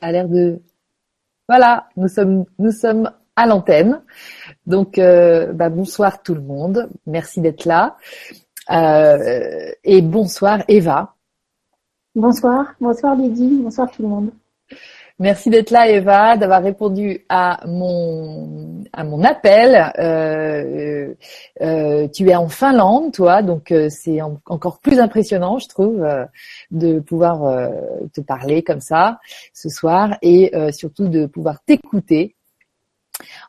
a l'air de voilà, nous sommes nous sommes à l'antenne. Donc euh, bah, bonsoir tout le monde, merci d'être là euh, et bonsoir Eva. Bonsoir, bonsoir Lydie, bonsoir tout le monde. Merci d'être là, Eva, d'avoir répondu à mon à mon appel. Euh, euh, tu es en Finlande, toi, donc euh, c'est encore plus impressionnant, je trouve, de pouvoir te parler comme ça ce soir et surtout de pouvoir t'écouter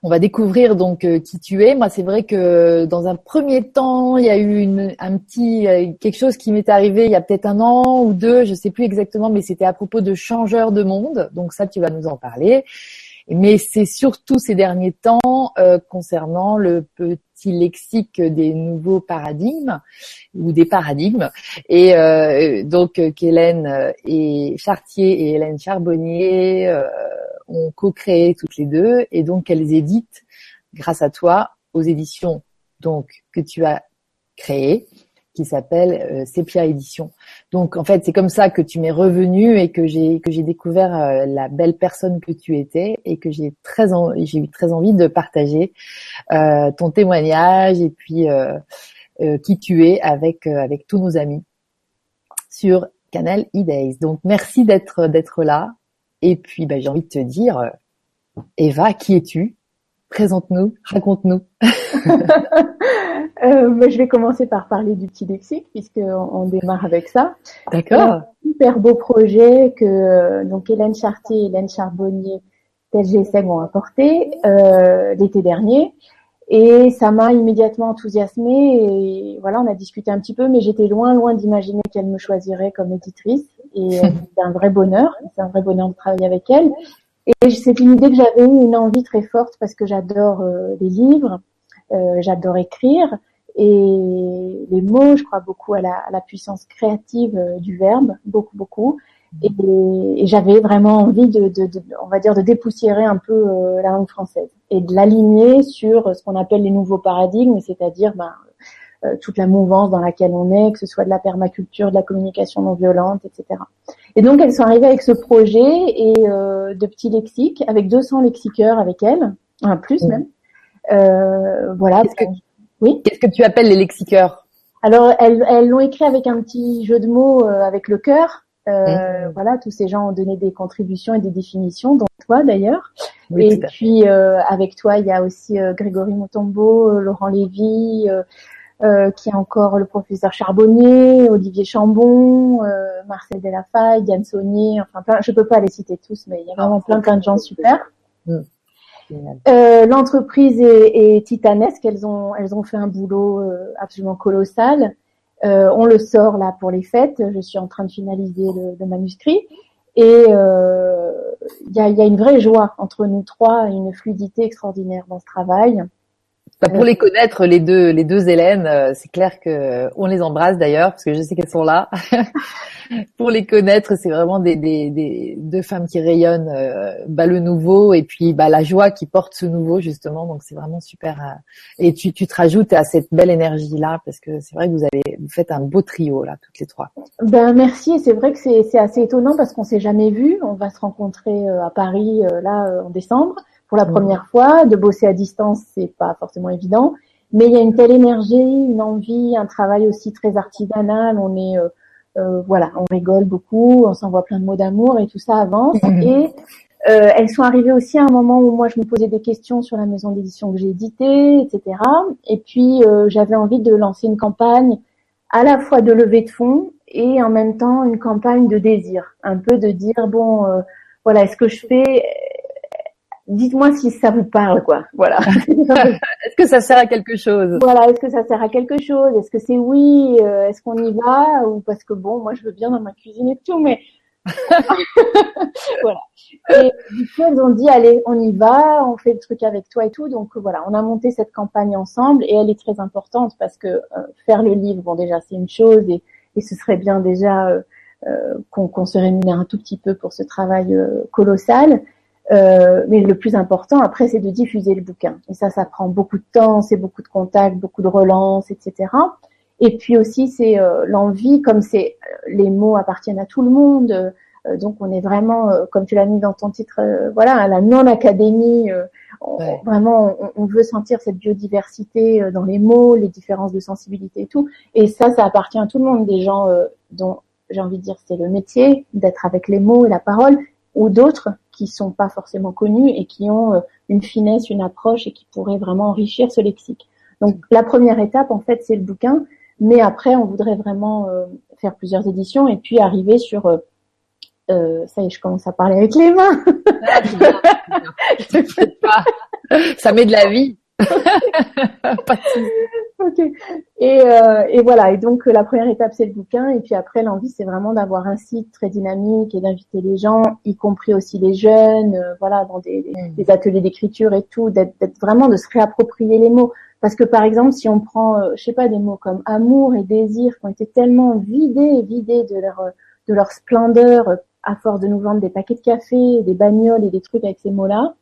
on va découvrir donc euh, qui tu es. Moi, c'est vrai que dans un premier temps, il y a eu un petit euh, quelque chose qui m'est arrivé il y a peut-être un an ou deux, je sais plus exactement, mais c'était à propos de changeurs de monde. Donc ça, tu vas nous en parler. Mais c'est surtout ces derniers temps euh, concernant le petit lexique des nouveaux paradigmes ou des paradigmes. Et donc qu'Hélène et Chartier et Hélène Charbonnier ont co-créé toutes les deux et donc qu'elles éditent grâce à toi aux éditions donc que tu as créées qui s'appelle euh, Sepia Édition. Donc en fait, c'est comme ça que tu m'es revenu et que j'ai que j'ai découvert euh, la belle personne que tu étais et que j'ai très j'ai eu très envie de partager euh, ton témoignage et puis qui tu es avec avec tous nos amis sur Canal e Donc merci d'être d'être là. Et puis, bah, j'ai envie de te dire, euh, Eva, qui es-tu? Présente-nous, raconte-nous. euh, bah, je vais commencer par parler du petit lexique puisqu'on on démarre avec ça. D'accord. Super beau projet que euh, donc Hélène Chartier et Hélène Charbonnier TLGSM ont apporté euh, l'été dernier. Et ça m'a immédiatement enthousiasmée et voilà, on a discuté un petit peu, mais j'étais loin, loin d'imaginer qu'elle me choisirait comme éditrice. Et euh, c'est un vrai bonheur, c'est un vrai bonheur de travailler avec elle. Et c'est une idée que j'avais une envie très forte parce que j'adore euh, les livres, euh, j'adore écrire. Et les mots, je crois beaucoup à la, puissance créative du verbe, beaucoup, beaucoup. Et, et j'avais vraiment envie de, de, de, on va dire, de dépoussiérer un peu la langue française. Et de l'aligner sur ce qu'on appelle les nouveaux paradigmes, c'est-à-dire ben, euh, toute la mouvance dans laquelle on est, que ce soit de la permaculture, de la communication non violente, etc. Et donc elles sont arrivées avec ce projet et euh, de petits lexiques, avec 200 lexiqueurs avec elles, un plus même. Euh, voilà. Qu'est-ce que, oui. Qu'est-ce que tu appelles les lexiqueurs? Alors elles, elles l'ont écrit avec un petit jeu de mots euh, avec le cœur. Euh, Voilà, tous ces gens ont donné des contributions et des définitions, dont toi d'ailleurs. et puis euh, avec toi, il y a aussi Grégory Montombeau, Laurent Lévy, euh, qui est encore le professeur Charbonnier, Olivier Chambon, euh, Marcel Delafaye, Diane Saunier, enfin plein, je peux pas les citer tous, mais il y a vraiment plein plein de gens super. Mm. Euh, L'entreprise est, est, titanesque, elles ont elles ont fait un boulot euh, absolument colossal. Euh, on le sort là pour les fêtes. Je suis en train de finaliser le, le manuscrit et il y a, y, a, une vraie joie entre nous trois, une fluidité extraordinaire dans ce travail. Bah, pour les connaître, les deux, les deux Hélène, euh, c'est clair que on les embrasse d'ailleurs parce que je sais qu'elles sont là. pour les connaître, c'est vraiment des, des, des, deux femmes qui rayonnent euh, bah, le nouveau et puis bah, la joie qui porte ce nouveau justement. Donc c'est vraiment super. Euh, et tu, tu te rajoutes à cette belle énergie là parce que c'est vrai que vous avez vous faites un beau trio là toutes les trois. Ben merci. C'est vrai que c'est, c'est assez étonnant parce qu'on s'est jamais vu. On va se rencontrer à Paris là en décembre pour la mm. première fois. De bosser à distance, c'est pas forcément évident, mais il y a une telle énergie, une envie, un travail aussi très artisanal. On est euh, euh, voilà, on rigole beaucoup, on s'envoie plein de mots d'amour et tout ça avance. Mm. Et euh, elles sont arrivées aussi à un moment où moi je me posais des questions sur la maison d'édition que j'ai éditée, etc. Et puis j'avais envie de lancer une campagne à la fois de levée de fonds et en même temps une campagne de désir, un peu de dire bon voilà, est-ce que je fais dites-moi si ça vous parle, quoi. Voilà. est-ce que ça sert à quelque chose? Voilà, est-ce que ça sert à quelque chose? Est-ce que c'est oui euh, Est-ce qu'on y va? Ou parce que bon, moi je veux bien dans ma cuisine et tout, mais voilà. Et du coup, elles ont dit allez, on y va, on fait le truc avec toi et tout. Donc voilà, on a monté cette campagne ensemble et elle est très importante parce que euh, faire le livre, bon déjà c'est une chose et, et ce serait bien déjà euh, qu'on se rémunère un tout petit peu pour ce travail colossal. Euh, mais le plus important après, c'est de diffuser le bouquin. Et ça, ça prend beaucoup de temps, c'est beaucoup de contacts, beaucoup de relances, etc. Et puis aussi, c'est euh, l'envie, comme c'est euh, les mots appartiennent à tout le monde. donc on est vraiment, comme tu l'as mis dans ton titre, voilà, à la non-académie. Vraiment, on, veut sentir cette biodiversité dans les mots, les différences de sensibilité et tout. Et ça, ça appartient à tout le monde, des gens dont j'ai envie de dire c'est le métier d'être avec les mots et la parole, ou d'autres qui sont pas forcément connus et qui ont euh, une finesse, une approche et qui pourraient vraiment enrichir ce lexique. Donc la première étape en fait c'est le bouquin, mais après on voudrait vraiment euh, faire plusieurs éditions et puis arriver sur euh, euh, ça y est, je commence à parler avec les mains. Ah, ça met de la vie. ok. Et, euh, et, voilà. Et donc la première étape c'est le bouquin, et puis après l'envie c'est vraiment d'avoir un site très dynamique et d'inviter les gens, y compris aussi les jeunes, euh, voilà, dans des, mm. des ateliers d'écriture et tout, d'être vraiment de se réapproprier les mots. Parce que par exemple, si on prend, euh, je sais pas, des mots comme amour et désir qui ont été tellement vidés, vidés de leur de leur splendeur à force de nous vendre des paquets de café, des bagnoles et des trucs avec ces mots-là.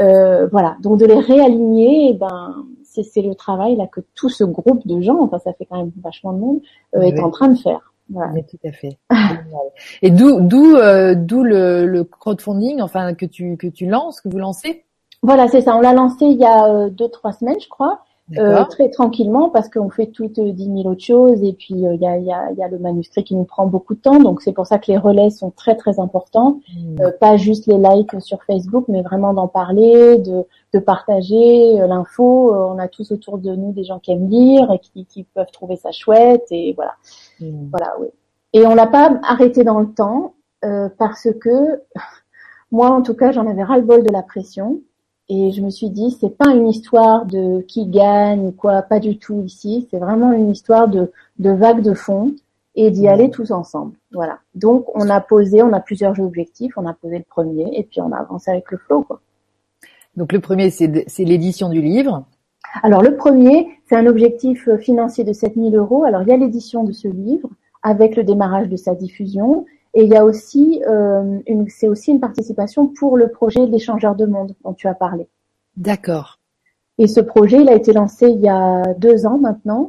Euh, voilà, donc de les réaligner, eh ben c'est le travail là que tout ce groupe de gens, enfin ça fait quand même vachement de monde, euh, est en train de faire. Voilà. Mais tout à fait. Et d'où d'où euh, d'où le, le, crowdfunding, enfin que tu que tu lances, que vous lancez? Voilà, c'est ça. On l'a lancé il y a euh, deux trois semaines, je crois. Euh, très tranquillement parce qu'on fait toutes euh, dix mille autres choses et puis euh, il y, a, y, a, y, a, le manuscrit qui nous prend beaucoup de temps donc c'est pour ça que les relais sont très très importants. Hmm. pas juste les likes sur Facebook mais vraiment d'en parler de, de partager l'info. On a tous autour de nous des gens qui aiment lire et qui, qui peuvent trouver ça chouette et voilà. Hmm. voilà oui. Et on l'a pas arrêté dans le temps parce que moi en tout cas j'en avais ras le bol de la pression et je me suis dit, c'est pas une histoire de qui gagne ou quoi, pas du tout ici. C'est vraiment une histoire de, de vague de fond et d'y aller tous ensemble. Voilà. Donc, on a posé, on a plusieurs objectifs. On a posé le premier et puis on a avancé avec le flow, quoi. Donc, le premier, c'est l'édition du livre. Alors, le premier, c'est un objectif financier de 7000 euros. Alors, il y a l'édition de ce livre avec le démarrage de sa diffusion. Et il y a aussi, euh, une, c'est aussi une participation pour le projet d'échangeur de monde dont tu as parlé. D'accord. Et ce projet, il a été lancé il y a deux ans maintenant,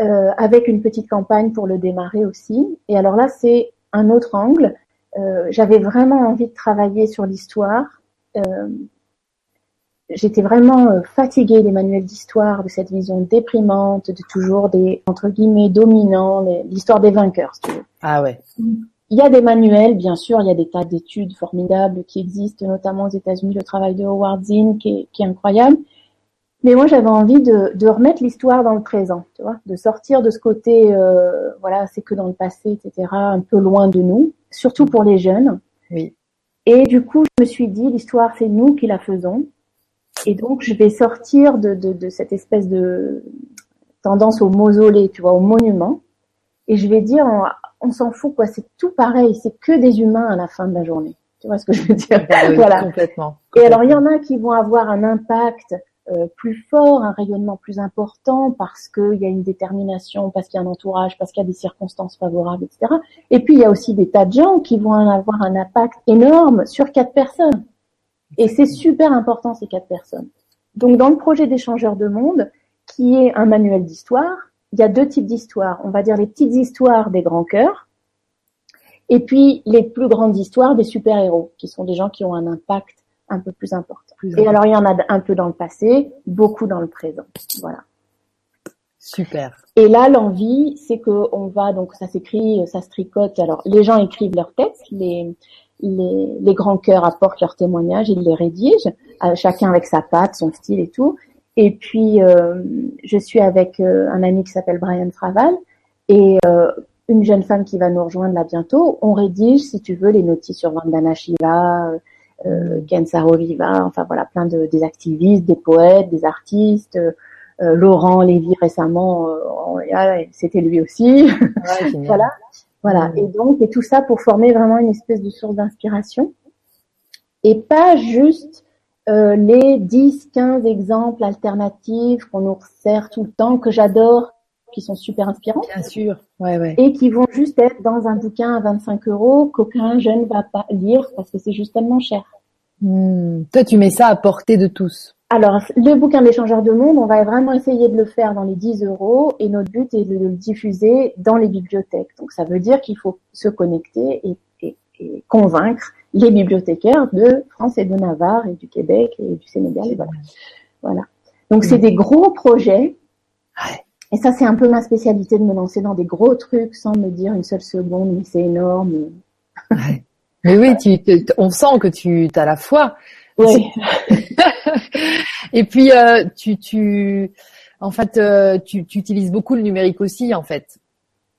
euh, avec une petite campagne pour le démarrer aussi. Et alors là, c'est un autre angle. Euh, j'avais vraiment envie de travailler sur l'histoire. Euh, j'étais vraiment fatiguée des manuels d'histoire, de cette vision déprimante, de toujours des entre guillemets dominants, l'histoire des vainqueurs. Si tu veux. Ah ouais. Il y a des manuels, bien sûr, il y a des tas d'études formidables qui existent, notamment aux États-Unis, le travail de Howard Zinn qui est, incroyable. Mais moi, j'avais envie de, de remettre l'histoire dans le présent, tu vois, de sortir de ce côté, euh, voilà, c'est que dans le passé, etc., un peu loin de nous, surtout pour les jeunes. Oui. Et du coup, je me suis dit, l'histoire, c'est nous qui la faisons. Et donc, je vais sortir de, de, de cette espèce de tendance au mausolée, tu vois, au monument. Et je vais dire, on s'en fout quoi, c'est tout pareil, c'est que des humains à la fin de la journée. Tu vois ce que je veux dire? Bah voilà. Complètement, Et alors il y en a qui vont avoir un impact euh, plus fort, un rayonnement plus important parce qu'il y a une détermination, parce qu'il y a un entourage, parce qu'il y a des circonstances favorables, etc. Et puis il y a aussi des tas de gens qui vont avoir un impact énorme sur quatre personnes. Et c'est super important ces quatre personnes. Donc dans le projet d'échangeur de monde, qui est un manuel d'histoire, il y a deux types d'histoires. On va dire les petites histoires des grands cœurs, et puis les plus grandes histoires des super-héros, qui sont des gens qui ont un impact un peu plus important. et alors il y en a un peu dans le passé, beaucoup dans le présent. Voilà. Super. Et là, l'envie, c'est que on va donc ça s'écrit, ça se tricote. Alors les gens écrivent leurs textes, les les, les grands cœurs apportent leurs témoignages, ils les rédigent, euh, chacun avec sa patte, son style et tout. Et puis, euh, je suis avec euh, un ami qui s'appelle Brian Traval et euh, une jeune femme qui va nous rejoindre là bientôt. On rédige, si tu veux, les notices sur Vandana Shiva, euh, Ken Saroliva, enfin voilà, plein de des activistes, des poètes, des artistes. Laurent Lévy récemment, c'était lui aussi. voilà, voilà. Et donc, et tout ça pour former vraiment une espèce de source d'inspiration et pas juste euh, les 10, 15 exemples alternatifs qu'on nous sert tout le temps, que j'adore, qui sont super inspirants. Bien sûr, ouais, ouais. Et qui vont juste être dans un bouquin à 25 euros qu'aucun jeune va pas lire parce que c'est juste tellement cher. Hmm. Toi, tu mets ça à portée de tous. Alors, le bouquin d'échangeur de monde, on va vraiment essayer de le faire dans les 10 euros et notre but est de le diffuser dans les bibliothèques. Donc, ça veut dire qu'il faut se connecter et convaincre les bibliothécaires de France et de Navarre et du Québec et du Sénégal. Et voilà. voilà. Donc c'est des gros projets. Et ça, c'est un peu ma spécialité de me lancer dans des gros trucs sans me dire une seule seconde, mais c'est énorme. Mais oui, tu, on sent que tu as la foi. Oui. et puis euh, tu, tu, en fait, euh, tu, tu utilises beaucoup le numérique aussi, en fait.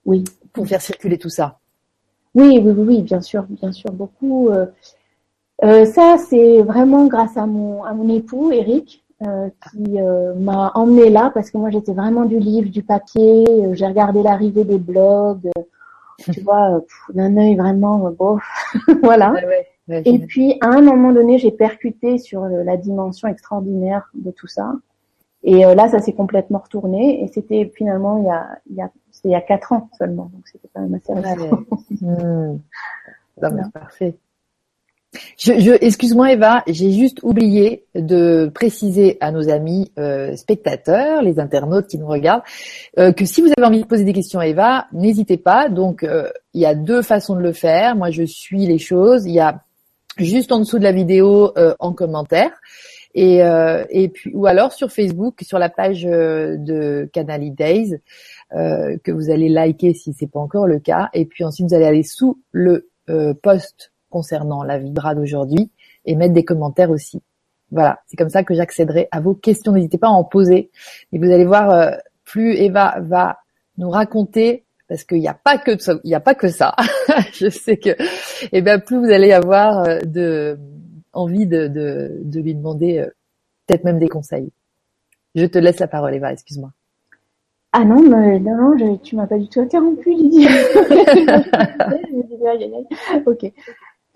Oui. Pour faire circuler tout ça. Oui, oui, oui, bien sûr, bien sûr, beaucoup. Euh, euh, ça, c'est vraiment grâce à mon, à mon époux, Eric, euh, qui euh, m'a emmené là parce que moi, j'étais vraiment du livre, du papier. J'ai regardé l'arrivée des blogs. tu vois, d'un œil vraiment beau. voilà. Et puis, à un moment donné, j'ai percuté sur la dimension extraordinaire de tout ça. Et là, ça s'est complètement retourné. Et c'était finalement il y a, il y a c'était il y a quatre ans seulement, donc c'était quand même assez récent. Hmm. Parfait. Je, je excuse-moi Eva, j'ai juste oublié de préciser à nos amis euh, spectateurs, les internautes qui nous regardent, euh, que si vous avez envie de poser des questions à Eva, n'hésitez pas. Donc euh, il y a deux façons de le faire. Moi je suis les choses. Il y a juste en dessous de la vidéo euh, en commentaire. Et, euh, et puis ou alors sur Facebook, sur la page de Canali Days, euh, que vous allez liker si c'est pas encore le cas. Et puis ensuite, vous allez aller sous le euh, post concernant la Vibra d'aujourd'hui et mettre des commentaires aussi. Voilà, c'est comme ça que j'accéderai à vos questions. N'hésitez pas à en poser. Et vous allez voir, euh, plus Eva va nous raconter, parce qu'il n'y a pas que ça, il n'y a pas que ça. Je sais que, et eh ben plus vous allez avoir de envie de, de, de lui demander peut-être même des conseils. Je te laisse la parole, Eva. Excuse-moi. Ah non, mais, non, non, tu m'as pas du tout interrompu, Lydie. ok.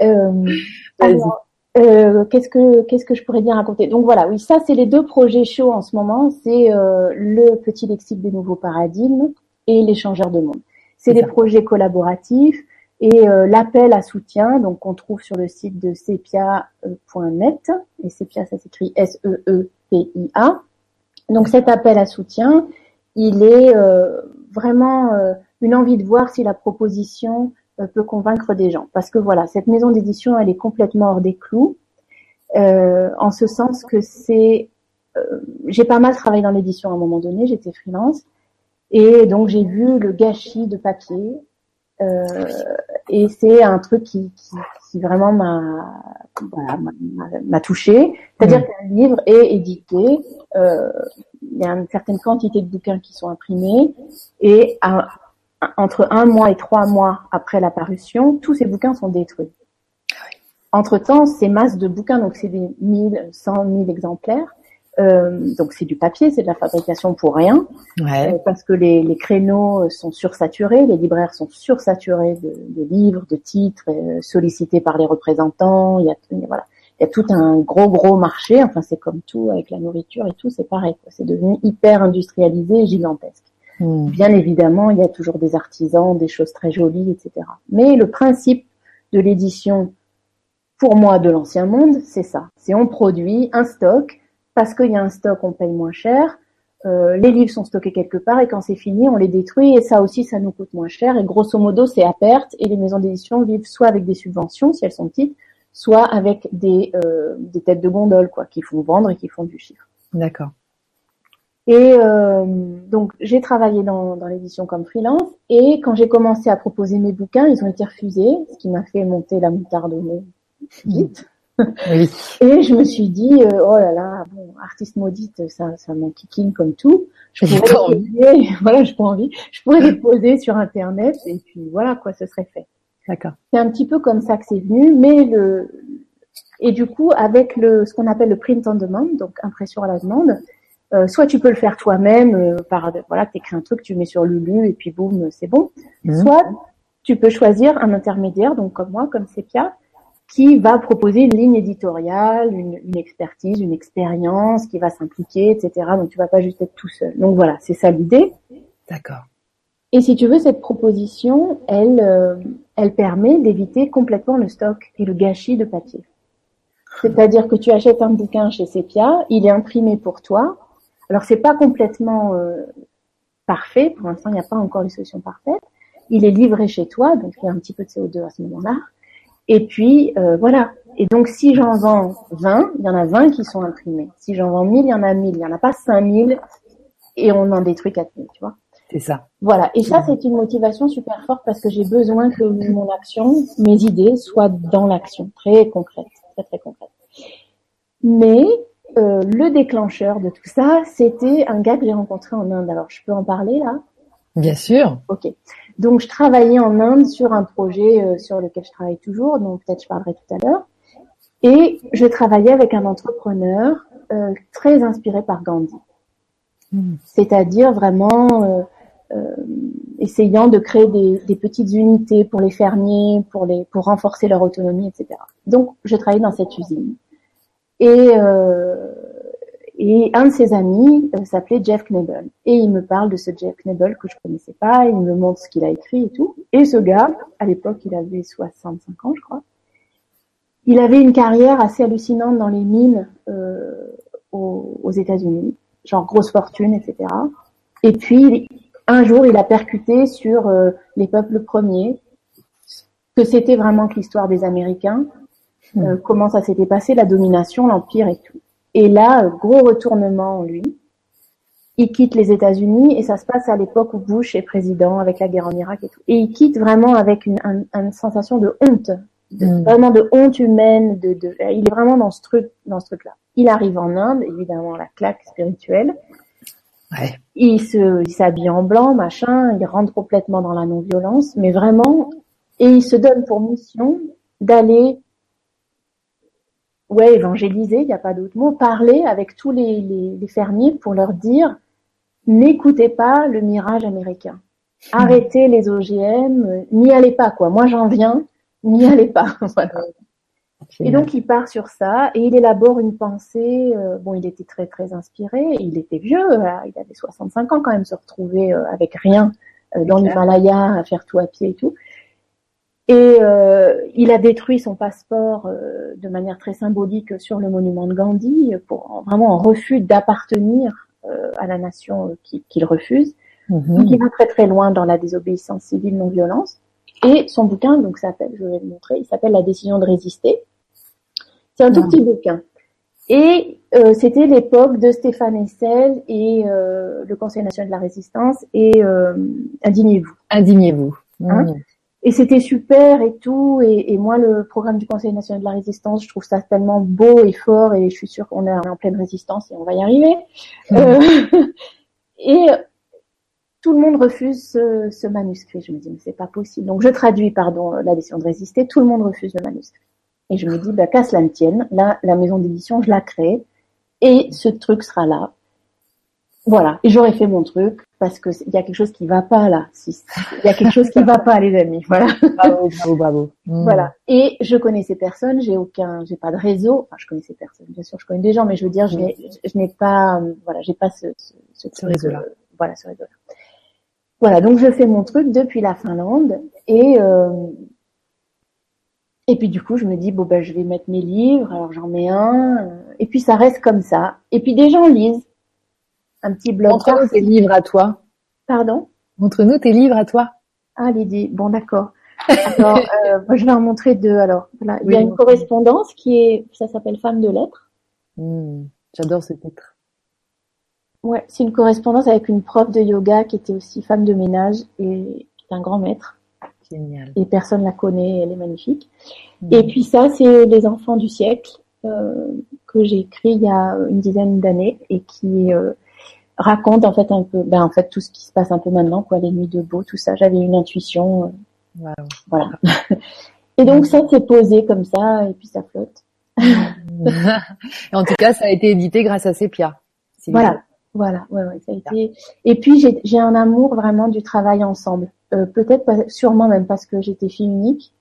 Euh, euh, qu'est-ce que qu'est-ce que je pourrais bien raconter? Donc voilà, oui, ça c'est les deux projets chauds en ce moment. C'est euh, le petit lexique des nouveaux paradigmes et l'échangeur de monde. C'est des projets collaboratifs et euh, l'appel à soutien, donc qu'on trouve sur le site de sepia.net et sepia ça s'écrit S-E-E-P-I-A. Donc cet appel à soutien, il est euh, vraiment euh, une envie de voir si la proposition euh, peut convaincre des gens. Parce que voilà, cette maison d'édition, elle est complètement hors des clous, en ce sens que c'est... j'ai pas mal travaillé dans l'édition à un moment donné, j'étais freelance, et donc j'ai vu le gâchis de papier, et c'est un truc qui, qui, qui vraiment m'a voilà, m'a touché. C'est-à-dire mmh. qu'un livre est édité, euh, il y a une certaine quantité de bouquins qui sont imprimés et entre un mois et trois mois après la parution, tous ces bouquins sont détruits. Entre-temps, ces masses de bouquins, donc c'est des 1000, 100 000 exemplaires, euh, donc c'est du papier, c'est de la fabrication pour rien, ouais. euh, parce que les, les, créneaux sont sursaturés, les libraires sont sursaturés de, de livres, de titres, euh, sollicités par les représentants. Il y a, voilà, il y a tout un gros gros marché. Enfin, c'est comme tout avec la nourriture et tout, c'est pareil. C'est devenu hyper industrialisé et gigantesque. Hmm. Bien évidemment, il y a toujours des artisans, des choses très jolies, etc. Mais le principe de l'édition, pour moi, de l'ancien monde, c'est ça. C'est on produit un stock parce qu'il y a un stock, on paye moins cher. Euh, les livres sont stockés quelque part et quand c'est fini, on les détruit et ça aussi, ça nous coûte moins cher. Et grosso modo, c'est à perte et les maisons d'édition vivent soit avec des subventions si elles sont petites, soit avec des, euh, des têtes de gondole quoi, qui font vendre et qui font du chiffre. D'accord. Et euh, donc j'ai travaillé dans, dans l'édition comme freelance et quand j'ai commencé à proposer mes bouquins, ils ont été refusés, ce qui m'a fait monter la moutarde au vite. Oui. Et je me suis dit, euh, oh là là, bon, artiste maudite, ça, ça m'enquiquine comme tout. Je pourrais envie. voilà, je pas envie. Je pourrais les poser sur Internet et puis voilà quoi, ce serait fait. D'accord. C'est un petit peu comme ça que c'est venu, mais le et du coup avec le ce qu'on appelle le print on demand, donc impression à la demande, euh, soit tu peux le faire toi-même euh, par voilà, t'écris un truc, tu mets sur Lulu et puis boum, c'est bon. Mhm. Soit tu peux choisir un intermédiaire, donc comme moi, comme Sepia, qui va proposer une ligne éditoriale, une, une expertise, une expérience, qui va s'impliquer, etc. Donc tu vas pas juste être tout seul. Donc voilà, c'est ça l'idée. D'accord. Et si tu veux, cette proposition, elle, euh, elle permet d'éviter complètement le stock et le gâchis de papier. C'est-à-dire que tu achètes un bouquin chez Sepia, il est imprimé pour toi. Alors c'est pas complètement euh, parfait, pour l'instant il n'y a pas encore une solution parfaite. Il est livré chez toi, donc il y a un petit peu de CO2 à ce moment-là. Et puis euh, voilà. Et donc si j'en vends 20, il y en a 20 qui sont imprimés. Si j'en vends 1000, il y en a 1000. Il n'y en a pas 5000 et on en détruit 4000, tu vois. C'est ça. Voilà. Et ça, c'est une motivation super forte parce que j'ai besoin que mon action, mes idées soient dans l'action, très concrète, très très concrète. Mais euh, le déclencheur de tout ça, c'était un gars que j'ai rencontré en Inde. Alors, je peux en parler là? Bien sûr. Ok. Donc, je travaillais en Inde sur un projet euh, sur lequel je travaille toujours, donc peut-être je parlerai tout à l'heure. Et je travaillais avec un entrepreneur euh, très inspiré par Gandhi. Hmm. C'est-à-dire vraiment essayant de créer des, des, petites unités pour les fermiers, pour les pour renforcer leur autonomie, etc. Donc, je travaillais dans cette usine. Et, euh, et un de ses amis euh, s'appelait Jeff Knebel. Et il me parle de ce Jeff Knebel que je connaissais pas, il me montre ce qu'il a écrit et tout. Et ce gars, à l'époque, il avait 65 ans, je crois. Il avait une carrière assez hallucinante dans les mines euh, aux, aux États-Unis, genre grosse fortune, etc. Et puis, un jour, il a percuté sur euh, les peuples premiers, que c'était vraiment que l'histoire des Américains, euh, comment ça s'était passé, la domination, l'empire et tout. Et là, gros retournement en lui. Il quitte les États-Unis et ça se passe à l'époque où Bush est président avec la guerre en Irak et tout. Et il quitte vraiment avec une, sensation de honte, mm. vraiment de honte humaine. De, de, il est vraiment dans ce truc, dans ce truc-là. Il arrive en Inde, évidemment la claque spirituelle. Ouais. Il se, il s'habille en blanc, machin. Il rentre complètement dans la non-violence, mais vraiment, et il se donne pour mission d'aller ouais, évangéliser, il n'y a pas d'autre mot, parler avec tous les, les, fermiers pour leur dire n'écoutez pas le mirage américain. Hmm. Arrêtez les OGM, n'y allez pas quoi. Moi j'en viens, n'y allez pas. Et donc il part sur ça et il élabore une pensée. Euh, bon, il était très très inspiré. Il était vieux, euh, il avait 65 ans quand même, se retrouver euh, avec rien dans l'Himalaya à faire tout à pied et tout. Et euh, il a détruit son passeport euh, de manière très symbolique sur le monument de Gandhi pour vraiment en refus d'appartenir euh, à la nation qu'il refuse. Mhm. Donc il va très très loin dans la désobéissance civile non violence. Et son bouquin, donc s'appelle, je vais le montrer, il s'appelle La décision de résister. C'est un tout ah. petit bouquin. Et euh, c'était l'époque de Stéphane Hessel et euh, le Conseil national de la résistance et Indignez-vous. Indignez-vous. Hein? Mhm et c'était super et tout. Et, et, moi, le programme du Conseil national de la résistance, je trouve ça tellement beau et fort. Et je suis sûre qu'on est en pleine résistance et on va y arriver. Euh, et tout le monde refuse ce, ce, manuscrit. Je me dis, mais c'est pas possible. Donc je traduis, pardon, la décision de résister. Tout le monde refuse le manuscrit. Et je me dis, bah, qu'à cela ne tienne, là, la maison d'édition, je la crée. Et ce truc sera là. Voilà. Et j'aurais fait mon truc parce que il y a quelque chose qui va pas là. Il y a quelque chose qui va pas, les amis. Voilà. Bravo, bravo, bravo. Hmm. Voilà. Et je connais ces personnes. J'ai aucun, j'ai pas de réseau. Enfin, je connais ces personnes. Bien sûr, je connais des gens, mais je veux dire, je n'ai, je n'ai pas, voilà, j'ai pas ce, ce, ce, réseau-là. voilà, ce réseau-là. Voilà. Donc, je fais mon truc depuis la Finlande et euh, et puis du coup, je me dis bon ben, je vais mettre mes livres. Alors j'en mets un. Et puis ça reste comme ça. Et puis des gens lisent un petit blog. Montre-nous tes livres à toi. Pardon? Montre-nous tes livres à toi. Ah, Lydie, bon d'accord. Alors, euh, je vais en montrer deux. Alors, voilà. il y a une correspondance qui est, ça s'appelle Femme de lettres. Hmm, j'adore ce titre. Ouais, c'est une correspondance avec une prof de yoga qui était aussi femme de ménage et qui est un grand maître. Génial. Et personne la connaît, elle est magnifique. Hmm. Et puis ça, c'est les enfants du siècle euh, que j'ai écrit il y a une dizaine d'années et qui euh, raconte en fait un peu, ben en fait tout ce qui se passe un peu maintenant, quoi, les nuits de beau, tout ça. J'avais une intuition, euh, voilà. et donc ça s'est posé comme ça et puis ça flotte. en tout cas, ça a été édité grâce à Sepia. Voilà, voilà, ouais, ouais, ça a été. Et puis j'ai j'ai un amour vraiment du travail ensemble. Euh, Peut-être, sûrement même parce que j'étais fille unique.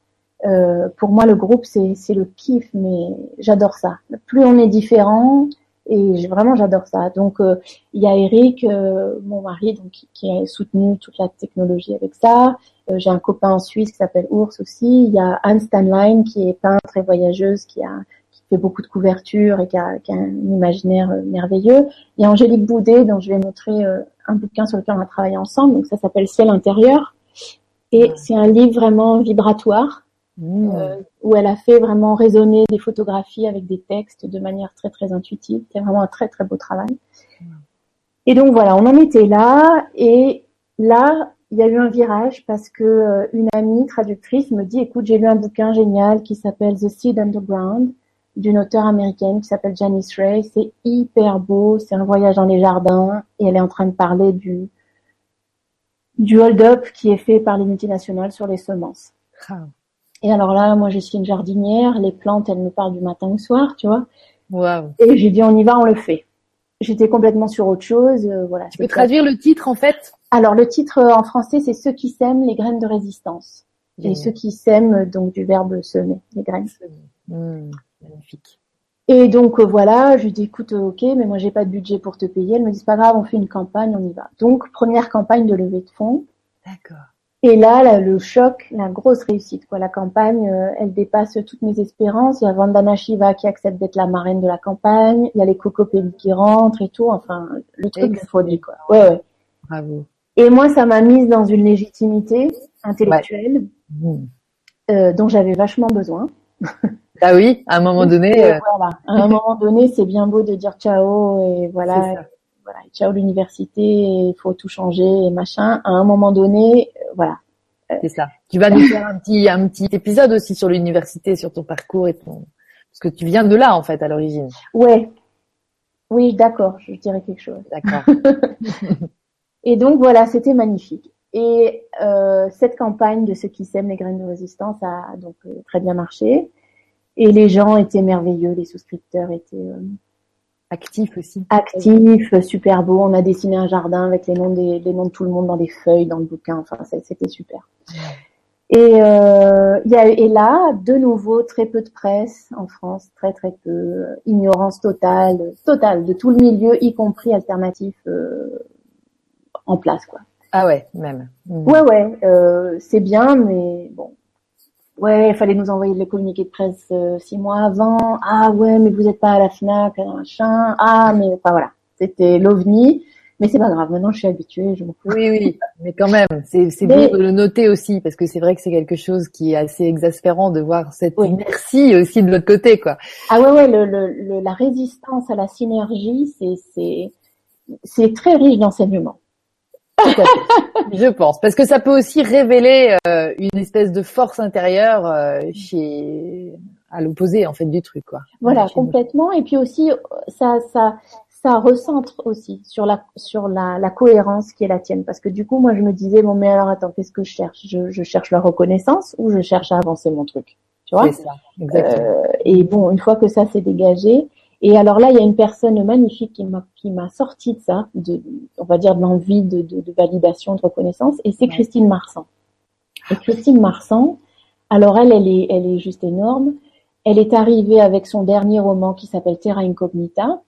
Euh, pour moi, le groupe c'est c'est le kiff, mais j'adore ça. Plus on est différent, et vraiment j'adore ça. Donc euh, il y a Eric, euh, mon mari, donc qui, a soutenu toute la technologie avec ça. Euh, j'ai un copain en Suisse qui s'appelle Ours aussi. Il y a Anne Stanline qui est peintre et voyageuse, qui a qui fait beaucoup de couvertures et qui a, qui a un imaginaire merveilleux. Il y a Angélique Boudet dont je vais montrer un bouquin sur lequel on a travaillé ensemble. Donc ça s'appelle Ciel intérieur et c'est un livre vraiment vibratoire mmh. euh, où elle a fait vraiment résonner des photographies avec des textes de manière très très intuitive. C'est vraiment un très très beau travail. Mmh. Et donc voilà, on en était là et là il y a eu un virage parce que euh, une amie traductrice me dit écoute j'ai lu un bouquin génial qui s'appelle The Seed Underground d'une auteure américaine qui s'appelle Janice Ray. C'est hyper beau, c'est un voyage dans les jardins et elle est en train de parler du du hold-up qui est fait par les multinationales sur les semences. Et alors là, moi je suis une jardinière, les plantes elles me parlent du matin au soir, tu vois. Wow. Et j'ai dit on y va, on le fait. J'étais complètement sur autre chose, euh, voilà. Tu peux traduire le titre en fait? Alors le titre euh, en français, c'est Ceux qui sèment les graines de résistance. Et ceux qui sèment, donc du verbe semer, les graines. Mmh, magnifique. Et donc euh, voilà, je lui dis écoute, euh, ok, mais moi j'ai pas de budget pour te payer. Elle me dit c'est pas grave, on fait une campagne, on y va. Donc première campagne de levée de fonds. D'accord. Et là, le choc, la grosse réussite. Quoi. La campagne, elle dépasse toutes mes espérances. Il y a Vandana Shiva qui accepte d'être la marraine de la campagne. Il y a les cocopélis qui rentrent et tout. Enfin, le truc de folie, quoi. Ouais, ouais. Bravo. Et moi, ça m'a mise dans une légitimité intellectuelle mmh. euh, dont j'avais vachement besoin. Ah oui, à un moment donné. Euh... Voilà, à un moment donné, c'est bien beau de dire ciao et voilà, voilà, ciao l'université, il faut tout changer et machin. À un moment donné, euh, voilà. C'est ça. Tu vas nous faire un petit un petit épisode aussi sur l'université, sur ton parcours et ton parce que tu viens de là en fait à l'origine. Ouais. Oui, d'accord, je dirais quelque chose. D'accord. Et donc voilà, c'était magnifique. Et euh, cette campagne de ceux qui sèment les graines de résistance a donc euh, très bien marché. Et les gens étaient merveilleux, les souscripteurs étaient euh, actifs aussi. Actifs, super beau. On a dessiné un jardin avec les noms, des, les noms de tout le monde dans des feuilles, dans le bouquin. Enfin, c'était super. Et, euh, y a, et là, de nouveau, très peu de presse en France, très très peu, ignorance totale, totale de tout le milieu, y compris alternatif euh, en place, quoi. Ah ouais, même. Mmh. Ouais, ouais, euh, c'est bien, mais bon. Ouais, il fallait nous envoyer le communiqué de presse euh, six mois avant. Ah ouais, mais vous n'êtes pas à la FNAC, machin. Ah, mais enfin voilà, c'était l'OVNI. Mais c'est pas grave, maintenant je suis habituée, je Oui, oui, mais quand même, c'est c'est bon de le noter aussi, parce que c'est vrai que c'est quelque chose qui est assez exaspérant de voir cette merci aussi de l'autre côté, quoi. Ah ouais, ouais, le, le, la résistance à la synergie, c'est c'est c'est très riche d'enseignement je pense, parce que ça peut aussi révéler euh, une espèce de force intérieure euh, chez à l'opposé en fait du truc quoi. Voilà, complètement. Et puis aussi ça ça ça recentre aussi sur la sur la, la cohérence qui est la tienne, parce que du coup moi je me disais bon mais alors attends qu'est-ce que je cherche? Je, je cherche la reconnaissance ou je cherche à avancer mon truc, tu vois? C'est ça, exactement. Euh, et bon une fois que ça s'est dégagé, et alors là, il y a une personne magnifique qui m'a qui m'a sorti de ça, de on va dire de l'envie de, de, de, validation, de reconnaissance, et c'est Christine Marsan. Et Christine Marsan, alors elle, elle est elle est juste énorme. Elle est arrivée avec son dernier roman qui s'appelle Terra Incognita,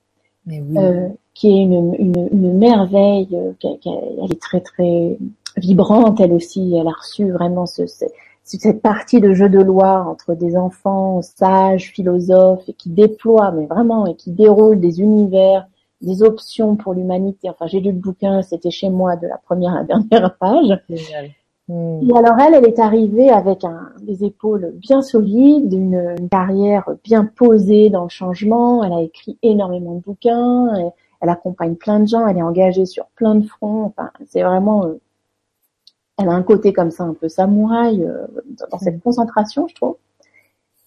euh, qui est une, une, une merveille. Euh, elle est très très vibrante, elle aussi. Elle a reçu vraiment ce, ce cette partie de jeu de loi entre des enfants sages, philosophes, et qui déploient, mais vraiment, et qui déroulent des univers, des options pour l'humanité. Enfin, j'ai lu le bouquin, c'était chez moi de la première à la dernière page. Génial. Et alors elle, elle est arrivée avec un, des épaules bien solides, une, une, carrière bien posée dans le changement. Elle a écrit énormément de bouquins, elle, elle, accompagne plein de gens, elle est engagée sur plein de fronts. Enfin, c'est vraiment euh, elle a un côté comme ça un peu samouraï euh, dans cette concentration, je trouve.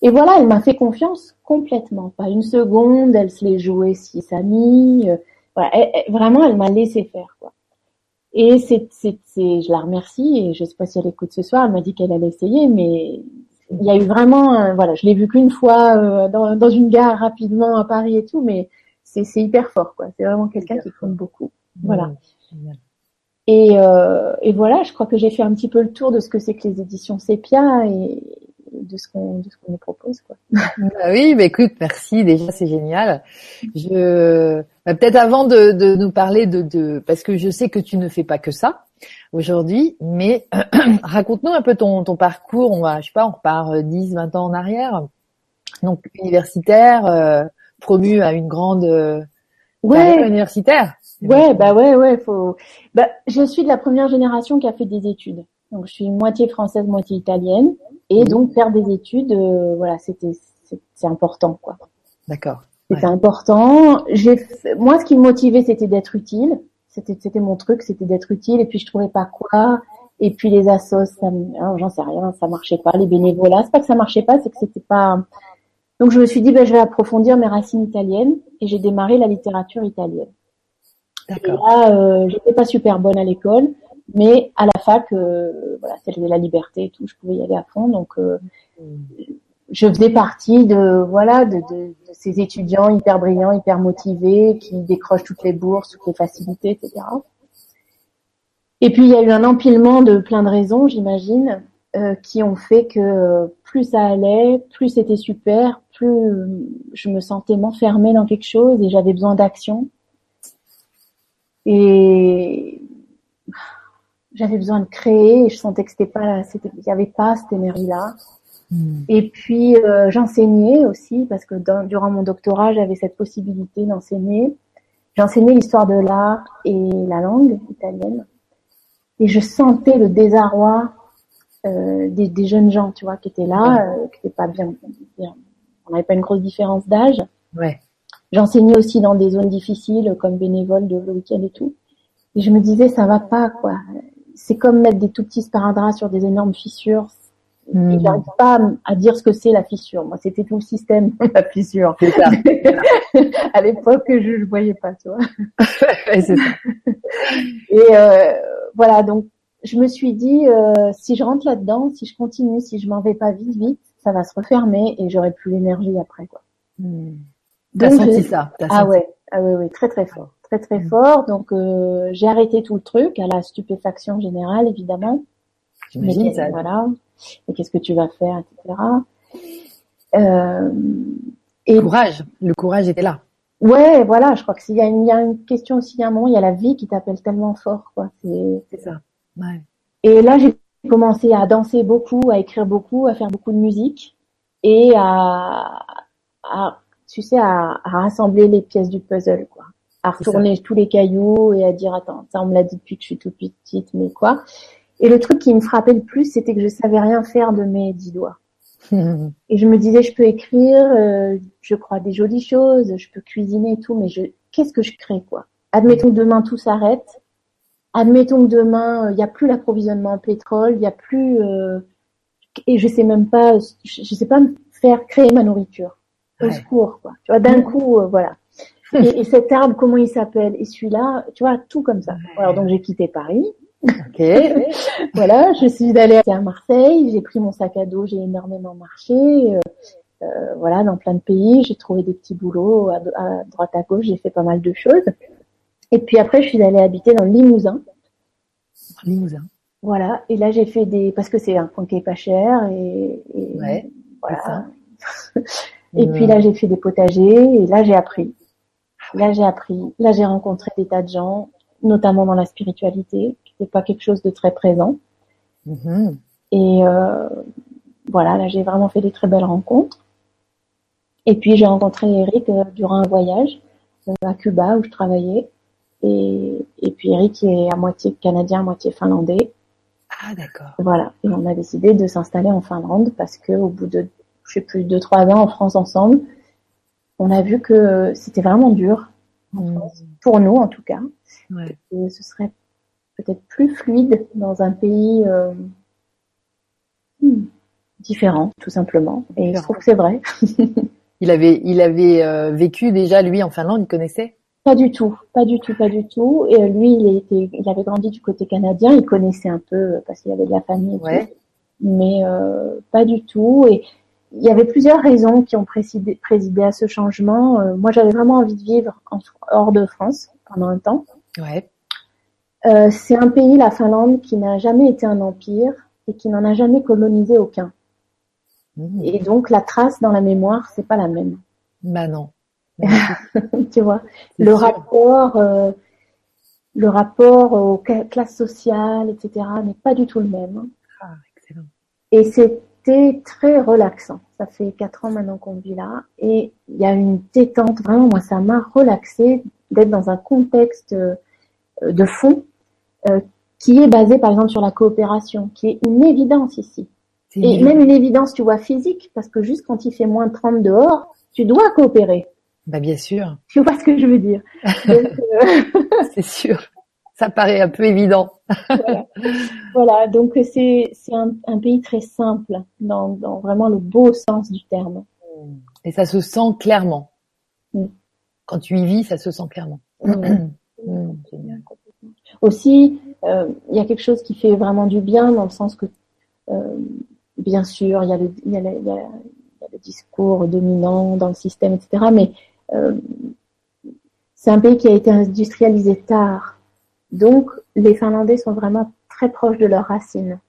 Et voilà, elle m'a fait confiance complètement. Pas une seconde, elle se les jouait si amis. Euh, voilà, vraiment, elle m'a laissé faire. Quoi. Et c'est, c'est, c'est, je la remercie et je sais pas si elle écoute ce soir. Elle m'a dit qu'elle allait essayer, mais il y a eu vraiment, voilà, je l'ai vu qu'une fois euh, dans, dans, une gare rapidement à Paris et tout, mais c'est, c'est hyper fort, quoi. C'est vraiment quelqu'un qui compte beaucoup. Voilà. Et, euh, et, voilà, je crois que j'ai fait un petit peu le tour de ce que c'est que les éditions Sepia et de ce qu'on de ce qu'on nous propose quoi. Ah oui, bah écoute, merci déjà, c'est génial. Je bah, peut-être avant de, de, nous parler de, de parce que je sais que tu ne fais pas que ça aujourd'hui, mais raconte-nous un peu ton ton parcours, on va je sais pas, on repart 10 euh, 20 ans en arrière. Donc universitaire, euh, promu à une grande euh, ouais. universitaire. Ouais, bah ouais, ouais, faut. Bah, je suis de la première génération qui a fait des études. Donc, je suis moitié française, moitié italienne. Et donc faire des études, voilà, c'était c'est important quoi. D'accord. C'était important. J'ai moi ce qui me motivait c'était d'être utile. C'était c'était mon truc, c'était d'être utile et puis je trouvais pas quoi. Et puis les assos, j'en sais rien, ça marchait pas. Les bénévolats, c'est pas que ça marchait pas, c'est que c'était pas. Donc je me suis dit, ben, je vais approfondir mes racines italiennes et j'ai démarré la littérature italienne. Et là, euh, j'étais pas super bonne à l'école, mais à la fac, euh, voilà, c'était la liberté et tout, je pouvais y aller à fond. Donc euh, je faisais partie de voilà de, de, de, ces étudiants hyper brillants, hyper motivés, qui décrochent toutes les bourses, toutes les facilités, etc. Et puis il y a eu un empilement de plein de raisons, j'imagine, euh, qui ont fait que plus ça allait, plus c'était super, plus je me sentais m'enfermer dans quelque chose et j'avais besoin d'action. Et j'avais besoin de créer et je sentais que c'était pas, c'était, il y avait pas cette énergie-là. Hmm. Et puis euh, j'enseignais aussi parce que durant mon doctorat j'avais cette possibilité d'enseigner. J'enseignais l'histoire de l'art et la langue italienne et je sentais le désarroi euh, des, des, jeunes gens, tu vois, qui étaient là, euh, qui n'étaient pas bien, bien on n'avait pas une grosse différence d'âge. Ouais. J'enseignais aussi dans des zones difficiles, comme bénévole de le week-end et tout. Et je me disais, ça va pas, quoi. C'est comme mettre des tout petits sparadraps sur des énormes fissures. Hmm. Et j'arrive pas à, dire ce que c'est la fissure. Moi, c'était tout le système, la fissure. C'est ça. à l'époque, je ne voyais pas, tu vois. c'est ça. Et euh, voilà, donc je me suis dit, euh, si je rentre là-dedans, si je continue, si je m'en vais pas vite, vite, ça va se refermer et j'aurai plus l'énergie après, quoi. Hmm. T'as senti ça Ah ouais, ah ouais, ouais, très très fort, très très hmm. fort. Donc euh, j'ai arrêté tout le truc à la stupéfaction générale, évidemment. J'imagine ça. Voilà. Et qu'est-ce que tu vas faire, etc. Euh, et courage, le courage était là. Ouais, voilà, je crois que s'il y a une, il y a une question aussi, il y a un moment, il y a la vie qui t'appelle tellement fort, quoi. C'est ça. Ouais. Et là, j'ai commencé à danser beaucoup, à écrire beaucoup, à faire beaucoup de musique et à, à tu sais, à, à, rassembler les pièces du puzzle, quoi. À retourner tous les cailloux et à dire, attends, ça on me l'a dit depuis que je suis toute petite, mais quoi. Et le truc qui me frappait le plus, c'était que je savais rien faire de mes dix doigts. et je me disais, je peux écrire, euh, je crois des jolies choses, je peux cuisiner et tout, mais je, qu'est-ce que je crée, quoi? Admettons que demain tout s'arrête. Admettons que demain il n'y a plus l'approvisionnement en pétrole, il n'y a plus euh, et je sais même pas, je, je, sais pas faire créer ma nourriture. Au secours, quoi. Tu vois, d'un coup, euh, voilà. Et, et, cet arbre, comment il s'appelle? Et celui-là, tu vois, tout comme ça. Alors donc j'ai quitté Paris. Ok. voilà, je suis allée à Marseille, j'ai pris mon sac à dos, j'ai énormément marché. Euh, euh, voilà, dans plein de pays, j'ai trouvé des petits boulots à, à, droite à gauche, j'ai fait pas mal de choses. Et puis après, je suis allée habiter dans le Limousin. Limousin. Voilà, et là j'ai fait des parce que c'est un coin qui est pas cher et, et ouais, voilà. et puis là j'ai fait des potagers et là j'ai appris. Là j'ai appris, là j'ai rencontré des tas de gens, notamment dans la spiritualité, qui n'était pas quelque chose de très présent. Mm-hmm. Et euh, voilà, là j'ai vraiment fait des très belles rencontres. Et puis j'ai rencontré Eric euh, durant un voyage euh, à Cuba où je travaillais. Et, et puis Eric est à moitié canadien, à moitié finlandais. Ah d'accord. Voilà. Et on a décidé de s'installer en Finlande parce que au bout de, je sais plus, deux trois ans en France ensemble, on a vu que c'était vraiment dur en Mmh. France, pour nous en tout cas. Ouais. Et ce serait peut-être plus fluide dans un pays euh, hmm, différent, tout simplement. Et je trouve que c'est vrai. Il avait, il avait euh, vécu déjà lui en Finlande, il connaissait? Pas du tout, pas du tout, pas du tout. Et euh, lui, il, était, il avait grandi du côté canadien, il connaissait un peu parce qu'il avait de la famille, et Ouais. tout, mais pas du tout. Et il y avait plusieurs raisons qui ont présidé, présidé à ce changement. Euh, moi, j'avais vraiment envie de vivre en- hors de France pendant un temps. Ouais. Euh, c'est un pays, la Finlande, qui n'a jamais été un empire et qui n'en a jamais colonisé aucun. Mmh. Et donc, la trace dans la mémoire, c'est pas la même. Bah non. tu vois, C'est le sûr. rapport, euh, le rapport aux cla- classes sociales, etc., n'est pas du tout le même. Ah, excellent. Et c'était très relaxant. Ça fait quatre ans maintenant qu'on vit là, et il y a une détente. Vraiment, moi, ça m'a relaxé d'être dans un contexte euh, de fond euh, qui est basé, par exemple, sur la coopération, qui est une évidence ici. Et même une évidence, tu vois, physique, parce que juste quand il fait moins de 30 dehors, tu dois coopérer. Bah bien sûr. Tu vois ce que je veux dire. Euh, c'est sûr. Ça paraît un peu évident. voilà. donc c'est c'est un, un, pays très simple dans, dans vraiment le beau sens du terme. Et ça se sent clairement. Mm. Quand tu y vis, ça se sent clairement. Mm. Mm, Aussi, euh, il y a quelque chose qui fait vraiment du bien dans le sens que, euh, bien sûr, il y, a le, y, a le, y, a, le discours dominant dans le système, etc. Mais euh, c'est un pays qui a été industrialisé tard. Donc, les Finlandais sont vraiment très proches de leurs racines.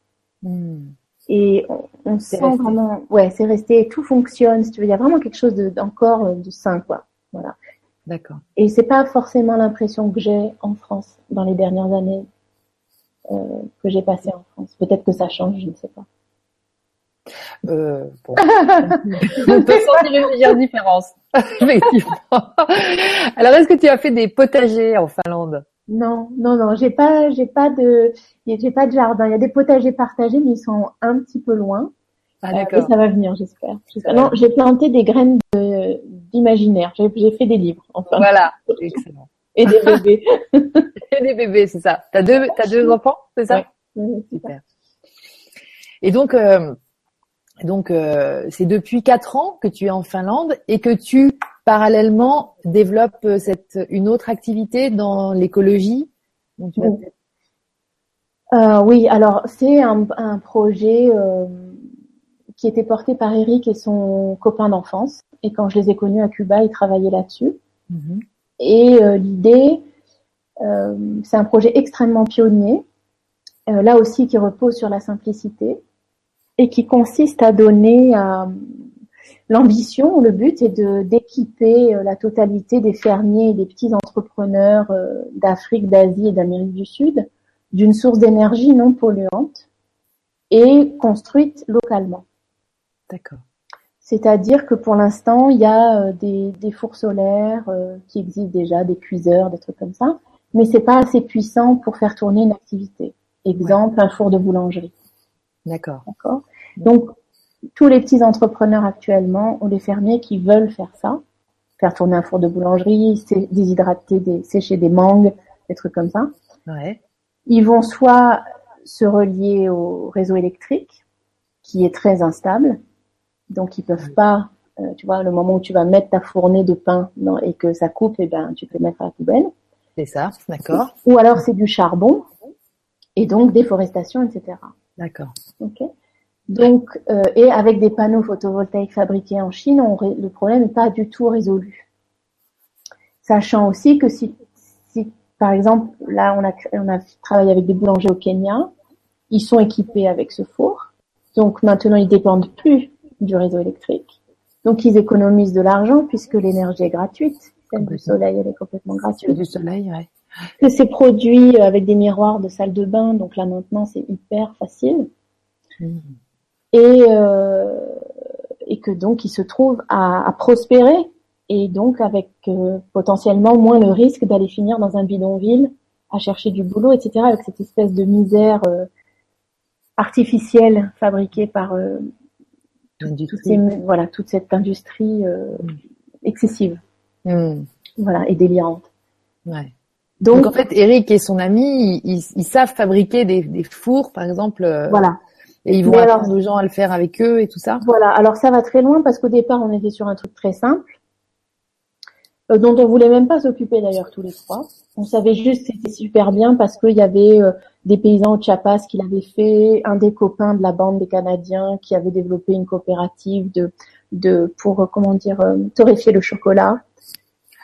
Et on, sent vraiment, ouais, c'est resté, tout fonctionne. Si tu veux, il y a vraiment quelque chose d'encore de, de sain, quoi. Voilà. D'accord. Et c'est pas forcément l'impression que j'ai en France dans les dernières années euh, que j'ai passées en France. Peut-être que ça change, je ne sais pas. Euh, bon. on peut sentir une légère différence, effectivement. Alors, est-ce que tu as fait des potagers en Finlande? Non, non, non, j'ai pas, j'ai pas de, j'ai pas de jardin. Il y a des potagers partagés, mais ils sont un petit peu loin. Ah, d'accord. ça va venir, j'espère. Non, j'ai planté des graines d'imaginaire. J'ai fait des livres, enfin. Voilà, excellent. Et des bébés. Et des bébés, c'est ça. T'as deux, t'as deux enfants, c'est ça? Super. Et donc, euh, donc euh, c'est depuis quatre ans que tu es en Finlande et que tu parallèlement développes cette une autre activité dans l'écologie. Euh, oui, alors c'est un, un, projet euh, qui était porté par Eric et son copain d'enfance. Et quand je les ai connus à Cuba, ils travaillaient là-dessus. Mhm. Et euh, l'idée, euh, c'est un projet extrêmement pionnier, euh, là aussi qui repose sur la simplicité et qui consiste à donner l'ambition, le but est de d'équiper la totalité des fermiers et des petits entrepreneurs d'Afrique, d'Asie et d'Amérique du Sud d'une source d'énergie non polluante et construite localement. D'accord. C'est-à-dire que pour l'instant, il y a euh, des, des fours solaires euh, qui existent déjà, des cuiseurs, des trucs comme ça, mais c'est pas assez puissant pour faire tourner une activité. Exemple, un four de boulangerie. D'accord. D'accord? Donc, tous les petits entrepreneurs actuellement ou les fermiers qui veulent faire ça, faire tourner un four de boulangerie, déshydrater, des, sécher des mangues, des trucs comme ça. Ouais. Ils vont soit se relier au réseau électrique, qui est très instable, donc ils peuvent pas, euh, tu vois, le moment où tu vas mettre ta fournée de pain et que ça coupe, eh ben tu peux mettre à la poubelle. C'est ça, d'accord. Ou alors c'est du charbon et donc déforestation, etc. D'accord. Ok. Donc euh, et avec des panneaux photovoltaïques fabriqués en Chine, on, le problème n'est pas du tout résolu. Sachant aussi que si, si par exemple là on a on a travaillé avec des boulangers au Kenya, ils sont équipés avec ce four, donc maintenant ils dépendent plus du réseau électrique. Donc ils économisent de l'argent puisque l'énergie est gratuite. Celle du soleil, elle est complètement gratuite. Du soleil, ouais. Que c'est produit avec des miroirs de salle de bain, donc là maintenant c'est hyper facile. Hmm. Et euh, et que donc ils se trouvent à, à prospérer et donc avec euh, potentiellement moins le risque d'aller finir dans un bidonville à chercher du boulot, etc. Avec cette espèce de misère euh, artificielle fabriquée par euh, voilà, toute cette industrie euh, excessive. Hmm. Voilà, et délirante. Ouais. Donc, en fait, Eric et son ami, ils, ils savent fabriquer des, des, fours, par exemple. Euh, voilà. Et ils vont apprendre aux gens à le faire avec eux et tout ça. Voilà. Alors ça va très loin parce qu'au départ, on était sur un truc très simple, euh, dont on voulait même pas s'occuper d'ailleurs tous les trois. On savait juste que c'était super bien parce qu'il y avait euh, des paysans au Chiapas qui l'avaient fait, un des copains de la bande des Canadiens qui avait développé une coopérative de, de pour euh, comment dire euh, torréfier le chocolat.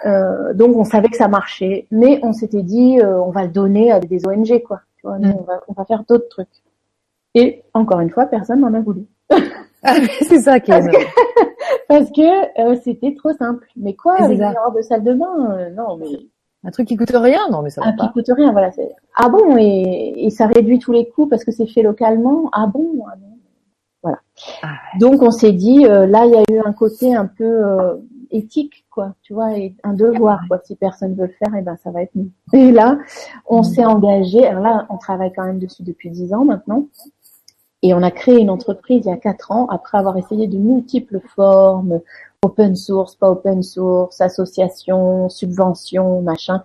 Euh, donc on savait que ça marchait, mais on s'était dit on va le donner à des ONG quoi. Tu vois, mm. on, va, on va faire d'autres trucs. Et encore une fois, personne n'en a voulu. Ah, c'est ça qui est parce que, parce que c'était trop simple. Mais quoi, avec une de salle de bain Non, mais un truc qui coûte rien, non mais ça va pas. qui coûte rien, voilà. Ah bon et, et, ça réduit tous les coûts parce que c'est fait localement. Ah bon, ah bon. Voilà. Ah Donc on s'est dit euh, là il y a eu un côté un peu euh, éthique quoi, tu vois, et un devoir quoi. Si personne veut le faire, et eh ben ça va être nous. Et là on mm. s'est engagé. Alors là on travaille quand même dessus depuis dix ans maintenant. Et on a créé une entreprise il y a quatre ans après avoir essayé de multiples formes, open source, pas open source, association, subvention, machin.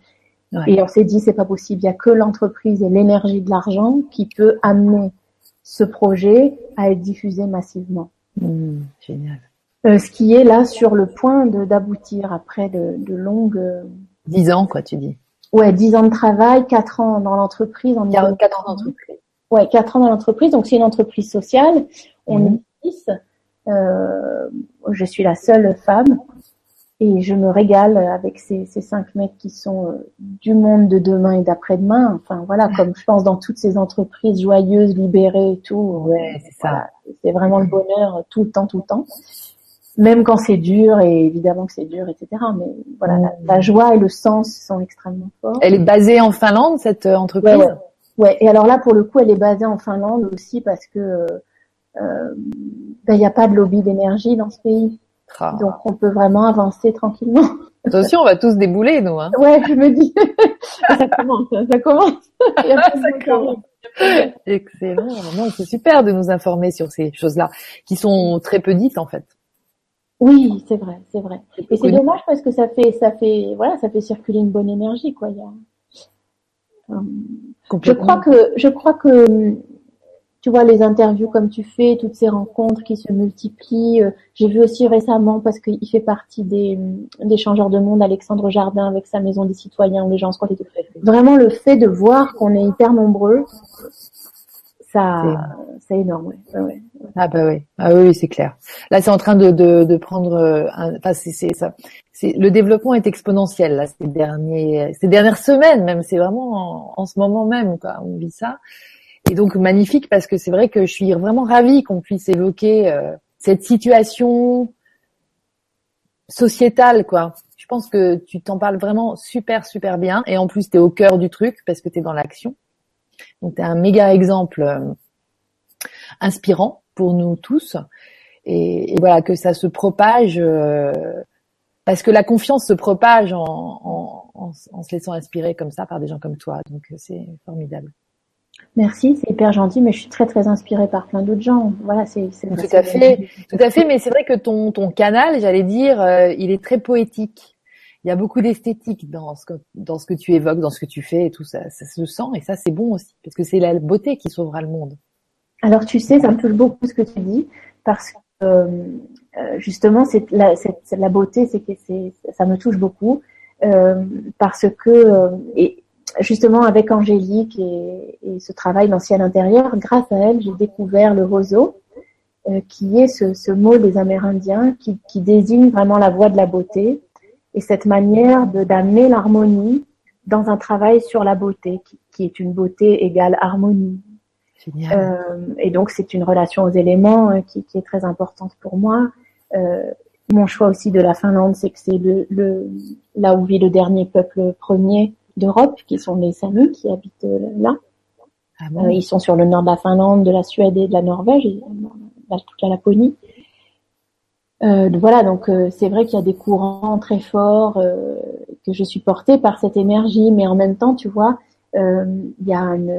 Et on s'est dit c'est pas possible, il y a que l'entreprise et l'énergie de l'argent qui peut amener ce projet à être diffusé massivement. Mmh, génial. Euh, ce qui est là sur le point d'aboutir après de, de longues. Euh, dix ans, quoi, tu dis. Ouais, dix ans de travail, quatre ans dans l'entreprise. En quatre ans d'entreprise. Ouais, quatre ans dans l'entreprise. Donc c'est une entreprise sociale. On mmh. est six. Euh, je suis la seule femme et je me régale avec ces, ces cinq mecs qui sont euh, du monde de demain et d'après-demain. Enfin voilà, comme je pense dans toutes ces entreprises joyeuses, libérées et tout. Ouais, c'est ça. c'est vraiment le bonheur tout le temps, tout le temps. Même quand c'est dur et évidemment que c'est dur, etc. Mais voilà, la, joie et le sens sont extrêmement forts. Elle est basée en Finlande cette euh, entreprise? Ouais, ouais. Et alors là, pour le coup, elle est basée en Finlande aussi parce que euh, ben, il n'y a pas de lobby d'énergie dans ce pays. Ah. Donc on peut vraiment avancer tranquillement. Attention, on va tous débouler, nous. Hein. Ouais, je me dis. ça commence, ça commence. ça commence. Excellent. Non, c'est super de nous informer sur ces choses-là, qui sont très peu dites en fait. Oui, c'est vrai, c'est vrai. Et c'est dommage parce que ça fait, ça fait, voilà, ça fait circuler une bonne énergie, quoi. Il y a... Euh, je crois que, je crois que tu vois les interviews comme tu fais, toutes ces rencontres qui se multiplient. Euh, j'ai vu aussi récemment parce qu'il fait partie des, des changeurs de monde, Alexandre Jardin avec sa maison des citoyens où les gens se croient Vraiment le fait de voir qu'on est hyper nombreux, ça, c'est énorme. Ouais. Ah bah oui, ah oui, c'est clair. Là, c'est en train de, de, de prendre. Euh, un, enfin, c'est ça. C'est le développement est exponentiel là ces derniers, ces dernières semaines même. C'est vraiment en, en, ce moment même quoi. On vit ça. Et donc magnifique parce que c'est vrai que je suis vraiment ravie qu'on puisse évoquer euh, cette situation sociétale, quoi. Je pense que tu t'en parles vraiment super, super bien. Et en plus, tu es au cœur du truc parce que tu es dans l'action. Donc, tu es un méga exemple euh, inspirant pour nous tous. Et, voilà, que ça se propage, euh, parce que la confiance se propage en, en, en, se laissant inspirer comme ça par des gens comme toi. Donc, c'est formidable. Merci, c'est hyper gentil, mais je suis très très inspirée par plein d'autres gens. Voilà, c'est tout à fait, tout à fait. Mais c'est vrai que ton ton canal, j'allais dire, euh, il est très poétique. Il y a beaucoup d'esthétique dans ce que dans ce que tu évoques, dans ce que tu fais et tout ça. Ça se sent et ça c'est bon aussi parce que c'est la beauté qui sauvera le monde. Alors tu sais, ça me touche beaucoup ce que tu dis parce que euh, euh justement c'est la, la beauté, c'est que ça me touche beaucoup euh, parce que euh, et justement avec Angélique et, et ce travail d'ancien intérieur, grâce à elle, j'ai découvert le roseau, euh, qui est ce, ce, mot des Amérindiens qui, qui, désigne vraiment la voie de la beauté et cette manière de d'amener l'harmonie dans un travail sur la beauté, qui, qui est une beauté égale harmonie. Euh, et donc c'est une relation aux éléments hein, qui, qui, est très importante pour moi. Euh, mon choix aussi de la Finlande, c'est que c'est le, le, là où vit le dernier peuple premier d'Europe, qui sont les Samis, qui habitent euh, là. Ah euh, ils sont sur le nord de la Finlande, de la Suède et de la Norvège, et toute la Laponie. Euh, voilà, donc c'est vrai qu'il y a des courants très forts, que je suis portée par cette énergie, mais en même temps, tu vois, il y a une,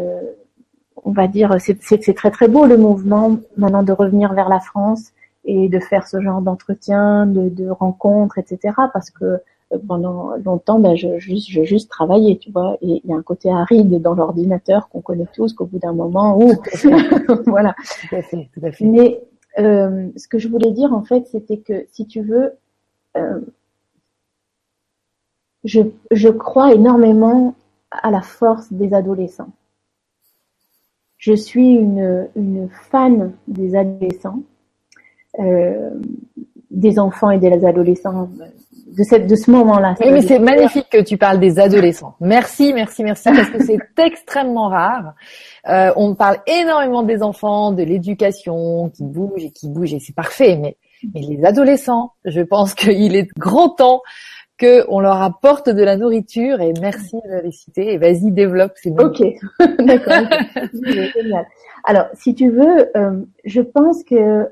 on va dire, c'est très très beau le mouvement maintenant de revenir vers la France et de faire ce genre d'entretien, de, de rencontres, etc. Parce que pendant longtemps, ben, je, juste, je juste travaillais, tu vois. Et il y a un côté aride dans l'ordinateur qu'on connaît tous, qu'au bout d'un moment, ou voilà. Tout à fait, tout à fait. Mais euh, ce que je voulais dire, en fait, c'était que si tu veux, euh, je, crois énormément à la force des adolescents. Je suis une, une fan des adolescents, euh, des enfants et des adolescents de, cette, de ce moment-là. Oui, mais c'est magnifique que tu parles des adolescents. Merci, merci, merci, parce que c'est extrêmement rare. Euh, on parle énormément des enfants, de l'éducation, qui bouge et qui bouge, et c'est parfait. Mais, mais les adolescents, je pense qu'il est grand temps qu'on leur apporte de la nourriture. Et merci de les citer. Et vas-y, développe. C'est ok, d'accord. Alors, si tu veux, euh, je pense que euh,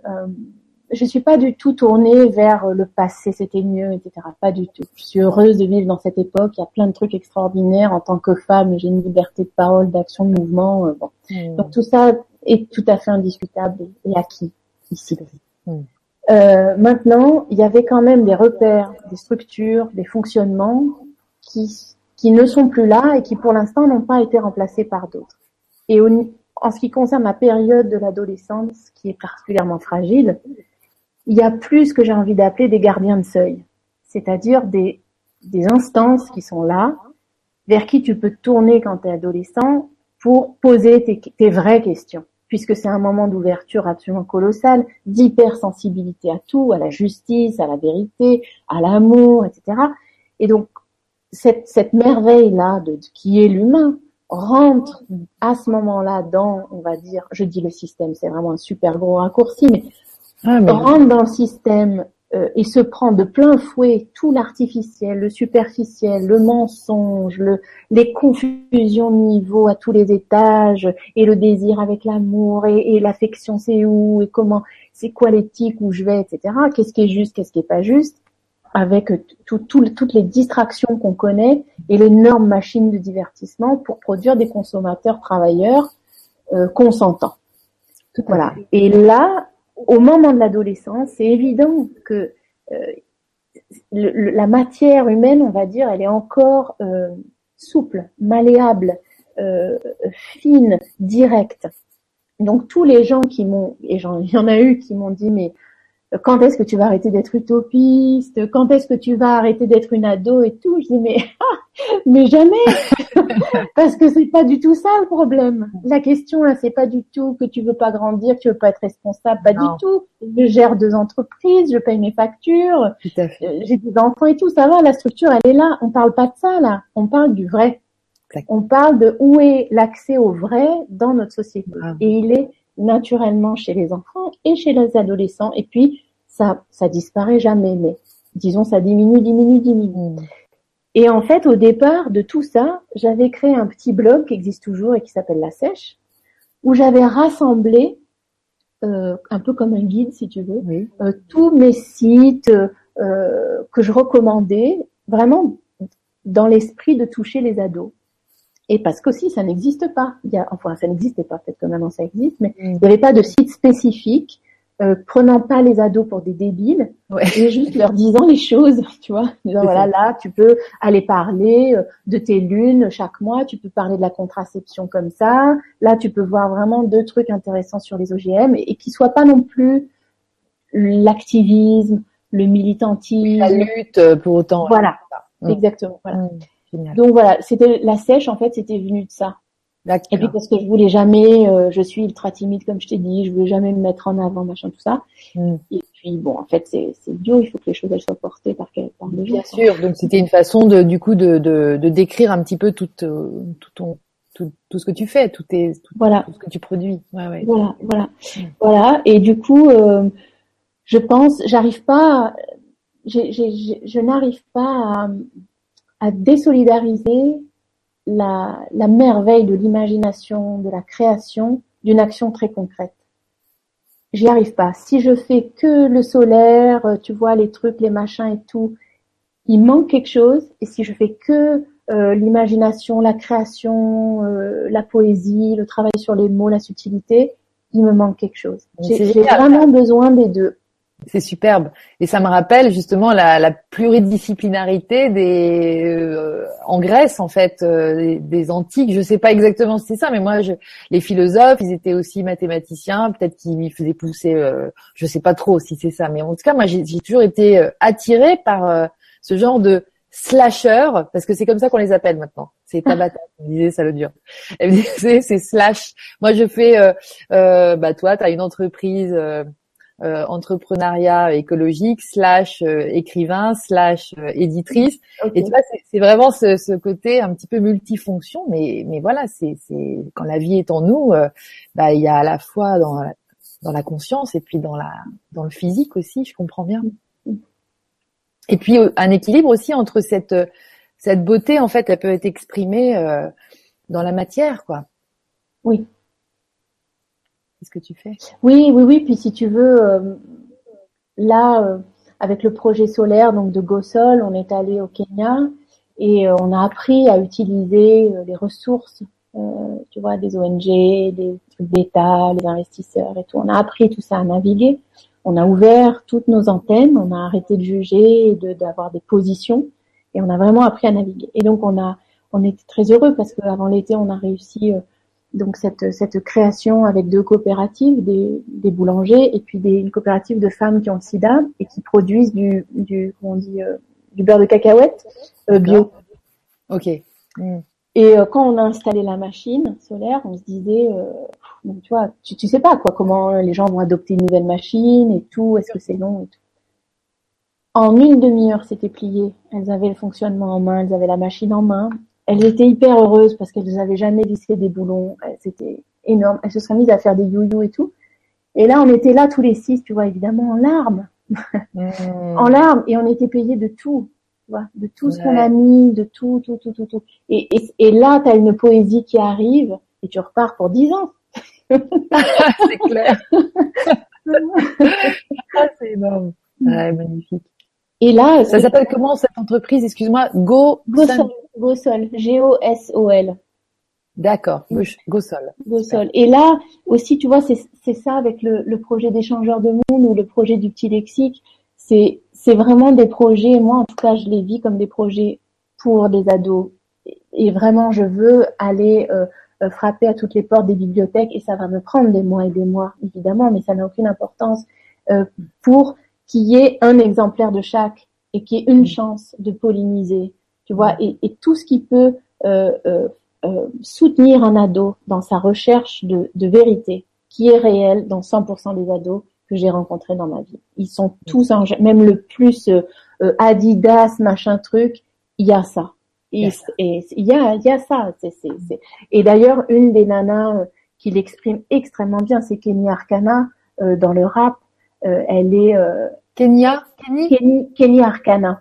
je suis pas du tout tournée vers le passé, c'était mieux, etc. Pas du tout. Je suis heureuse de vivre dans cette époque. Il y a plein de trucs extraordinaires en tant que femme. J'ai une liberté de parole, d'action, de mouvement. Euh, bon. Hmm. Donc tout ça est tout à fait indiscutable et acquis ici. Mm. Euh, maintenant, il y avait quand même des repères, des structures, des fonctionnements qui, qui ne sont plus là et qui pour l'instant n'ont pas été remplacés par d'autres. Et en ce qui concerne la période de l'adolescence, qui est particulièrement fragile, il y a plus que j'ai envie d'appeler des gardiens de seuil, c'est-à-dire des, instances qui sont là, vers qui tu peux tourner quand tu es adolescent pour poser tes, vraies questions puisque c'est un moment d'ouverture absolument colossal, d'hypersensibilité à tout, à la justice, à la vérité, à l'amour, etc. Et donc, cette, merveille-là de, qui est l'humain rentre à ce moment-là dans, on va dire, je dis le système, c'est vraiment un super gros raccourci, mais, ah, mais... rentre dans le système euh, et se prend de plein fouet tout l'artificiel, le superficiel, le mensonge, le, les confusions de niveau à tous les étages, et le désir avec l'amour, et, et l'affection c'est où, et comment, c'est quoi l'éthique, où je vais, etc. Qu'est-ce qui est juste, qu'est-ce qui est pas juste, avec tout, tout, toutes les distractions qu'on connaît et l'énorme machine de divertissement pour produire des consommateurs travailleurs euh, consentants. Voilà. Et là, au moment de l'adolescence, c'est évident que euh, la matière humaine, on va dire, elle est encore euh, souple, malléable, euh, fine, directe. Donc tous les gens qui m'ont, et il y en a eu qui m'ont dit, mais quand est-ce que tu vas arrêter d'être utopiste? Quand est-ce que tu vas arrêter d'être une ado et tout? Je dis mais mais jamais parce que c'est pas du tout ça le problème. La question là, c'est pas du tout que tu veux pas grandir, que tu veux pas être responsable, pas du tout. Je gère deux entreprises, je paye mes factures, euh, j'ai des enfants et tout, ça va. La structure, elle est là. On parle pas de ça là. On parle du vrai. On parle de où est l'accès au vrai dans notre société. Et il est naturellement chez les enfants et chez les adolescents. Et puis, ça, ça disparaît jamais, mais disons, ça diminue, diminue, diminue. Et en fait, au départ de tout ça, j'avais créé un petit blog qui existe toujours et qui s'appelle La Sèche, où j'avais rassemblé, euh, un peu comme un guide, si tu veux, euh, tous mes sites euh, que je recommandais, vraiment dans l'esprit de toucher les ados. Et parce qu'aussi, ça n'existe pas. Il y a, enfin, ça n'existait pas, peut-être que maintenant ça existe, mais mm. il n'y avait pas de site spécifique euh, prenant pas les ados pour des débiles, ouais. et juste leur disant les choses, tu vois. Disant, voilà, là, tu peux aller parler euh, de tes lunes chaque mois, tu peux parler de la contraception comme ça. Là, tu peux voir vraiment deux trucs intéressants sur les OGM et, et qui soient pas non plus l'activisme, le militantisme. La lutte euh, pour autant. Voilà, mm. exactement. Voilà. Donc voilà, c'était la sèche en fait, c'était venu de ça. Et puis parce que je voulais jamais, euh, je suis ultra timide comme je t'ai dit, je voulais jamais me mettre en avant, machin tout ça. Hmm. Et puis bon, en fait c'est c'est idiot, il faut que les choses elles soient portées par par gens. Bien sûr, donc c'était une façon de du coup de de, de décrire un petit peu tout euh, tout ton tout, tout, ce que tu fais, tout, tes, tout, voilà. tout ce que tu produis. Ouais, ouais. Voilà, voilà, hmm. voilà. Et du coup, euh, je pense, j'arrive pas, je n'arrive pas à à désolidariser la, la merveille de l'imagination, de la création, d'une action très concrète. J'y arrive pas. Si je fais que le solaire, euh, tu vois, les trucs, les machins et tout, il manque quelque chose. Et si je fais que euh, l'imagination, la création, euh, la poésie, le travail sur les mots, la subtilité, il me manque quelque chose. J'ai vraiment besoin des deux. C'est superbe. Et ça me rappelle justement la, la pluridisciplinarité des euh, en Grèce en fait euh, des, antiques. Je sais pas exactement si c'est ça, mais moi je, les philosophes, ils étaient aussi mathématiciens. Peut-être qu'ils faisaient pousser. Euh, je sais pas trop si c'est ça, mais en tout cas moi j'ai toujours été euh, attirée par ce genre de slasher parce que c'est comme ça qu'on les appelle maintenant. C'est Tabata qui disait ça le dur. Elle disait c'est slash. Moi je fais. bah toi, tu as une entreprise euh, entrepreneuriat écologique slash euh, écrivain slash euh, éditrice. Et tu vois c'est vraiment ce, ce, côté un petit peu multifonction mais mais voilà c'est c'est quand la vie est en nous bah il y a à la fois dans la, dans la conscience et puis dans la dans le physique aussi je comprends bien. Et puis un équilibre aussi entre cette cette beauté en fait elle peut être exprimée dans la matière quoi. Oui ce que tu fais? Oui, oui, oui. Puis si tu veux, euh, là, euh, avec le projet solaire donc de GoSol, on est allé au Kenya et euh, on a appris à utiliser les ressources tu vois, des ONG, des trucs d'État, les investisseurs et tout. On a appris tout ça à naviguer. On a ouvert toutes nos antennes, on a arrêté de juger et d'avoir des positions, et on a vraiment appris à naviguer. Et donc on a, on était très heureux parce qu'avant l'été, on a réussi donc cette, cette création avec deux coopératives, des, des boulangers et puis des, une coopérative de femmes qui ont le sida et qui produisent du, du comment on dit, euh, du beurre de cacahuète euh, bio. Ok. Mm. Et euh, quand on a installé la machine solaire, on se disait, tu vois, tu, tu sais pas quoi, comment les gens vont adopter une nouvelle machine et tout, est-ce que c'est long et tout. En une demi-heure, c'était plié. Elles avaient le fonctionnement en main, elles avaient la machine en main, elles étaient hyper heureuses parce qu'elles n'avaient jamais vissé des boulons. C'était énorme. Elles se seraient mises à faire des you et tout. Et là, on était là tous les six, tu vois, évidemment, en larmes. Mmh. en larmes. Et on était payés de tout. Tu vois, de tout ce qu'on a mis, de tout, tout, tout, tout, tout. Et, et, et là, tu as une poésie qui arrive et tu repars pour dix ans. c'est clair. Ah, c'est énorme. Ouais, magnifique. Et là, ça s'appelle comment cette entreprise? Excuse-moi, Go. Gosol, G-O-S-O-L. D'accord, Gosol. Gosol. Et là aussi, tu vois, c'est ça avec le, le projet d'échangeur de monde ou le projet du petit lexique. C'est vraiment des projets. Moi, en tout cas, je les vis comme des projets pour des ados. Et vraiment, je veux aller euh, euh, frapper à toutes les portes des bibliothèques et ça va me prendre des mois et des mois, évidemment, mais ça n'a aucune importance euh, pour qu'il y ait un exemplaire de chaque et qu'il y ait une chance de polliniser tu vois, et, et tout ce qui peut euh, euh, euh, soutenir un ado dans sa recherche de, de, vérité, qui est réelle dans 100% des ados que j'ai rencontrés dans ma vie. Ils sont tous, en, même le plus euh, euh, Adidas, machin truc, il y a ça. Et il y a, il y a ça. c'est c'est c'est Et d'ailleurs, une des nanas qui l'exprime extrêmement bien, c'est Kenya Arcana dans le rap. elle est Kenya, Kenny, Kenny Arcana.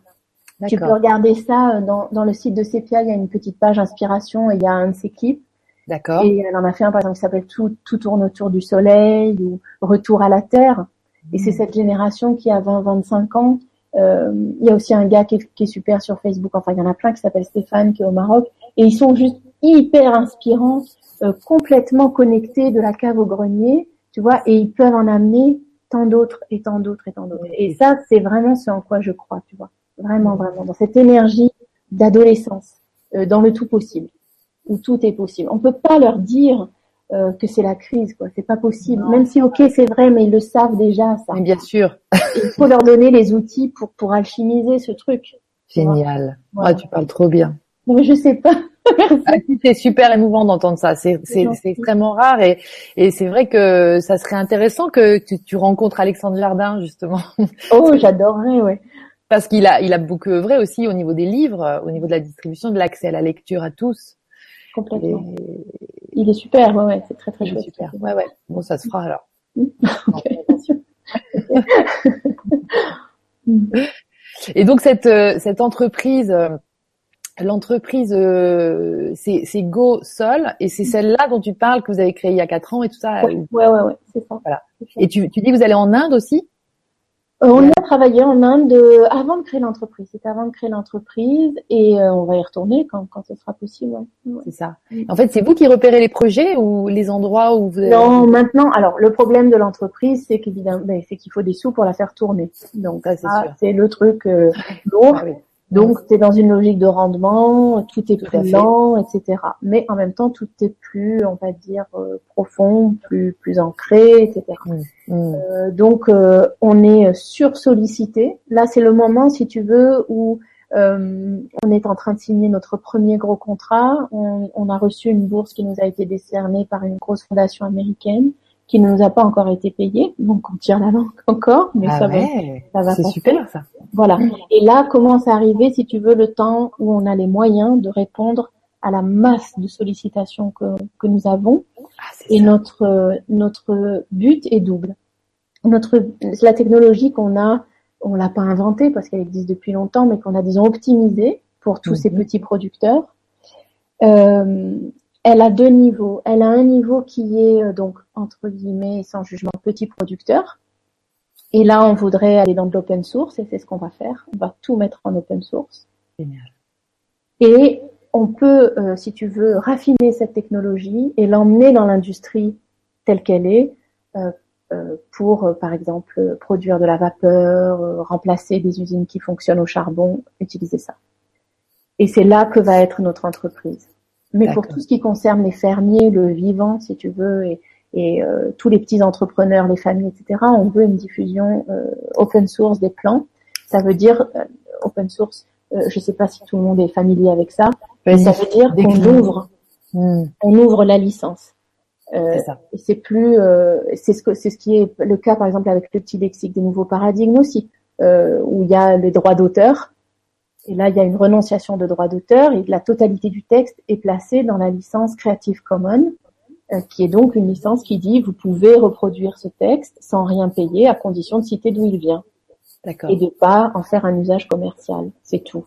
Tu peux regarder ça euh, dans, dans le site de Sepia, il y a une petite page inspiration et il y a un de ses clips. D'accord. Et elle en a fait un par exemple qui s'appelle tout, tout tourne autour du soleil ou Retour à la terre. Et c'est mmh. cette génération qui a 20-25 ans. Euh, il y a aussi un gars qui est, qui est, super sur Facebook. Enfin, il y en a plein qui s'appelle Stéphane qui est au Maroc. Et ils sont juste hyper inspirants, euh, complètement connectés de la cave au grenier, tu vois. Et ils peuvent en amener tant d'autres et tant d'autres et tant d'autres. Et ça, c'est vraiment ce en quoi je crois, tu vois. Vraiment, vraiment, dans cette énergie d'adolescence, euh, dans le tout possible, où tout est possible. On peut pas leur dire euh, que c'est la crise, quoi. C'est pas possible. Même si, ok, c'est vrai, mais ils le savent déjà, ça. Mais bien sûr. Il faut leur donner les outils pour pour alchimiser ce truc. Génial. Ah, tu parles trop bien. Non, mais je sais pas. Ah, c'est super émouvant d'entendre ça. C'est extrêmement rare et, et c'est vrai que ça serait intéressant que tu, tu rencontres Alexandre Lardin justement. Oh, j'adorerais, ouais. Parce qu'il a, il a beaucoup œuvré aussi au niveau des livres, au niveau de la distribution, de l'accès à la lecture à tous. Complètement. Il est super, ouais, ouais, c'est très très chouette. Super. Ouais, ouais. Bon, ça se fera alors. Et donc cette euh, cette entreprise, euh, l'entreprise, euh, c'est c'est Go Sol et c'est celle-là dont tu parles que vous avez créée il y a quatre ans et tout ça. Ouais, ouais, ouais, c'est ça. Voilà. Et tu tu dis que vous allez en Inde aussi? euh, on a travaillé en Inde euh, avant de créer l'entreprise. C'était avant de créer l'entreprise et euh, on va y retourner quand, quand ce sera possible. C'est ça. En fait, c'est vous qui repérez les projets ou les endroits où vous. Non, maintenant. Alors, le problème de l'entreprise, c'est qu'évidemment, ben, c'est qu'il faut des sous pour la faire tourner. Donc, ça, c'est le truc lourd. Ah donc, tu es dans une logique de rendement, tout est plus lent, etc. Mais en même temps, tout est plus, on va dire, euh, profond, plus plus ancré, etc. Mmh, mmh. Euh, donc, euh, on est sursollicité. Là, c'est le moment, si tu veux, où on est en train de signer notre premier gros contrat. On, on, a reçu une bourse qui nous a été décernée par une grosse fondation américaine qui ne nous a pas encore été payé, donc on tire la langue encore, mais ah ça, va, ça va. C'est super ça. Voilà. Et là commence à arriver, si tu veux, le temps où on a les moyens de répondre à la masse de sollicitations que, que nous avons. Ah, et notre notre but est double. Notre la technologie qu'on a, on l'a pas inventée parce qu'elle existe depuis longtemps, mais qu'on a disons optimisée pour tous ces mhm. petits producteurs. Euh, elle a deux niveaux. Elle a un niveau qui est euh, donc entre guillemets sans jugement petit producteur. Et là, on voudrait aller dans de l'open source et c'est ce qu'on va faire. On va tout mettre en open source. Génial. Et on peut, euh, si tu veux, raffiner cette technologie et l'emmener dans l'industrie telle qu'elle est, euh, euh, pour, par exemple, produire de la vapeur, remplacer des usines qui fonctionnent au charbon, utiliser ça. Et c'est là que va être notre entreprise. Mais pour tout ce qui concerne les fermiers, le vivant, si tu veux, et, et tous les petits entrepreneurs, les familles, etc., on veut une diffusion open source des plans. Ça veut dire open source. je ne sais pas si tout le monde est familier avec ça ça veut dire qu'on ouvre, hmm. on ouvre la licence. Euh, c'est plus, euh, c'est ce que c'est ce qui est le cas par exemple avec le petit lexique des nouveaux paradigmes aussi, euh, où il y a les droits d'auteur. Et là, il y a une renonciation de droits d'auteur et la totalité du texte est placée dans la licence Creative Commons, euh, qui est donc une licence qui dit vous pouvez reproduire ce texte sans rien payer à condition de citer d'où il vient et de pas en faire un usage commercial. C'est tout.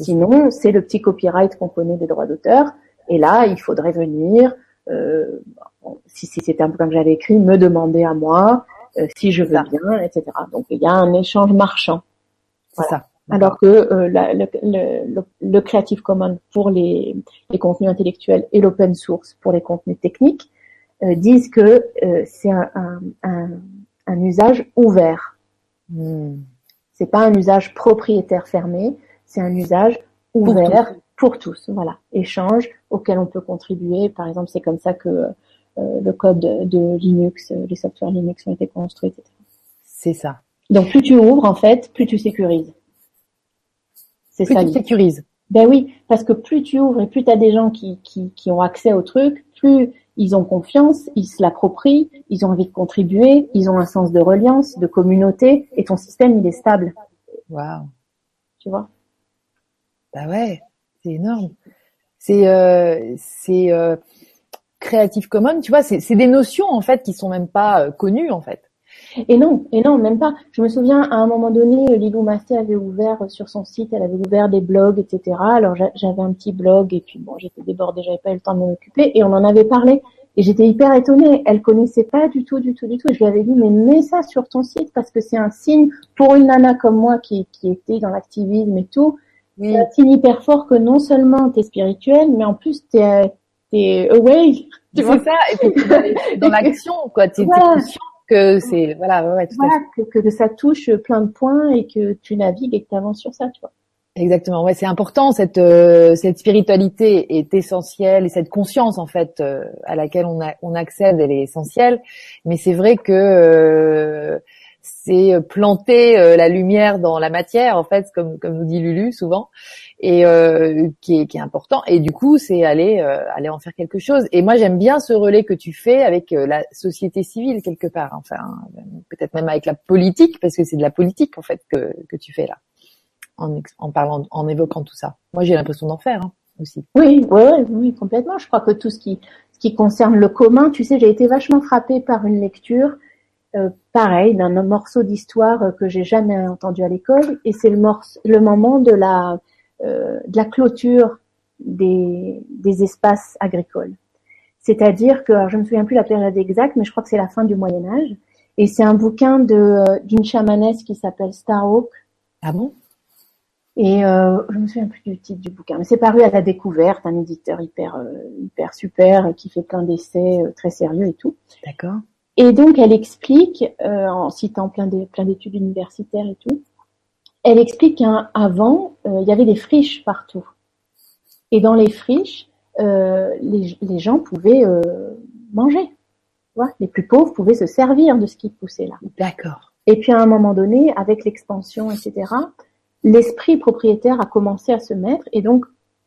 Sinon, c'est le petit copyright qu'on connaît des droits d'auteur. Et là, il faudrait venir, euh, si, c'était un bouquin que j'avais écrit, me demander à moi euh, si je veux bien, etc. Donc, il y a un échange marchand. Ça. Alors que euh, le, Creative Commons pour les, contenus intellectuels et l'open source pour les contenus techniques disent que c'est un, usage ouvert. Hmm. C'est pas un usage propriétaire fermé, c'est un usage ouvert pour tous. Voilà, échange auquel on peut contribuer. Par exemple, c'est comme ça que euh, le code de Linux, euh, les softwares Linux ont été construits, etc. C'est ça. Donc plus tu ouvres, en fait, plus tu sécurises. C'est ça. Tu sécurises. Ben oui, parce que plus tu ouvres et plus tu as des gens qui, qui, qui ont accès au truc, plus ils ont confiance, ils se l'approprient, ils ont envie de contribuer, ils ont un sens de reliance, de communauté, et ton système, il est stable. Waouh. Tu vois? Bah ouais, c'est énorme. C'est euh, c'est euh, Creative Commons, tu vois, c'est des notions en fait qui sont même pas euh, connues en fait. Et non, et non, même pas. Je me souviens à un moment donné, Lilou Massé avait ouvert sur son site, elle avait ouvert des blogs, etc. Alors j'avais un petit blog et puis bon, j'étais débordée, j'avais pas eu le temps de m'en occuper et on en avait parlé. Et j'étais hyper étonnée. Elle connaissait pas du tout, du tout, du tout. je lui avais dit, mais mets ça sur ton site parce que c'est un signe pour une nana comme moi qui, qui était dans l'activisme et tout. C'est un signe hyper fort que non seulement tu es spirituel, mais en plus tu es, away. Tu vois ça, et puis dans l'action, quoi. Tu es conscient que c'est, voilà, ouais, tout voilà, que, que, ça touche plein de points et que tu navigues et que tu avances sur ça, tu vois. Exactement, ouais, c'est important. Cette euh, cette spiritualité est essentielle et cette conscience en fait euh, à laquelle on, a, on accède, elle est essentielle. Mais c'est vrai que euh, c'est euh, planter euh, la lumière dans la matière, en fait, comme comme nous dit Lulu souvent, et euh, qui, est, qui est important. Et du coup, c'est aller aller en faire quelque chose. Et moi, j'aime bien ce relais que tu fais avec la société civile quelque part. Enfin, peut-être même avec la politique, parce que c'est de la politique en fait que que tu fais là, en, en parlant, en évoquant tout ça. Moi, j'ai l'impression d'en faire hein, aussi. Oui, oui, oui, complètement. Je crois que tout ce qui ce qui concerne le commun, tu sais, j'ai été vachement frappée par une lecture euh, pareil d'un morceau d'histoire euh, que j'ai jamais entendu à l'école et c'est le, le moment de la euh, de la clôture des, des espaces agricoles. C'est-à-dire que alors je me souviens plus la période exacte, mais je crois que c'est la fin du Moyen Âge. Et c'est un bouquin de d'une chamanesse qui s'appelle Starhawk. Ah bon? Et euh, je me souviens plus du titre du bouquin, mais c'est paru à la découverte, un éditeur hyper hyper super qui fait plein d'essais très sérieux et tout. D'accord. Et donc, elle explique, euh, en citant plein d'études universitaires et tout, elle explique qu'avant, euh, il y avait des friches partout. Et dans les friches, euh, les, les, gens pouvaient euh, manger. les plus pauvres pouvaient se servir de ce qui poussait là. D'accord. Et puis à un moment donné, avec l'expansion, etc., l'esprit propriétaire a commencé à se mettre. Et donc,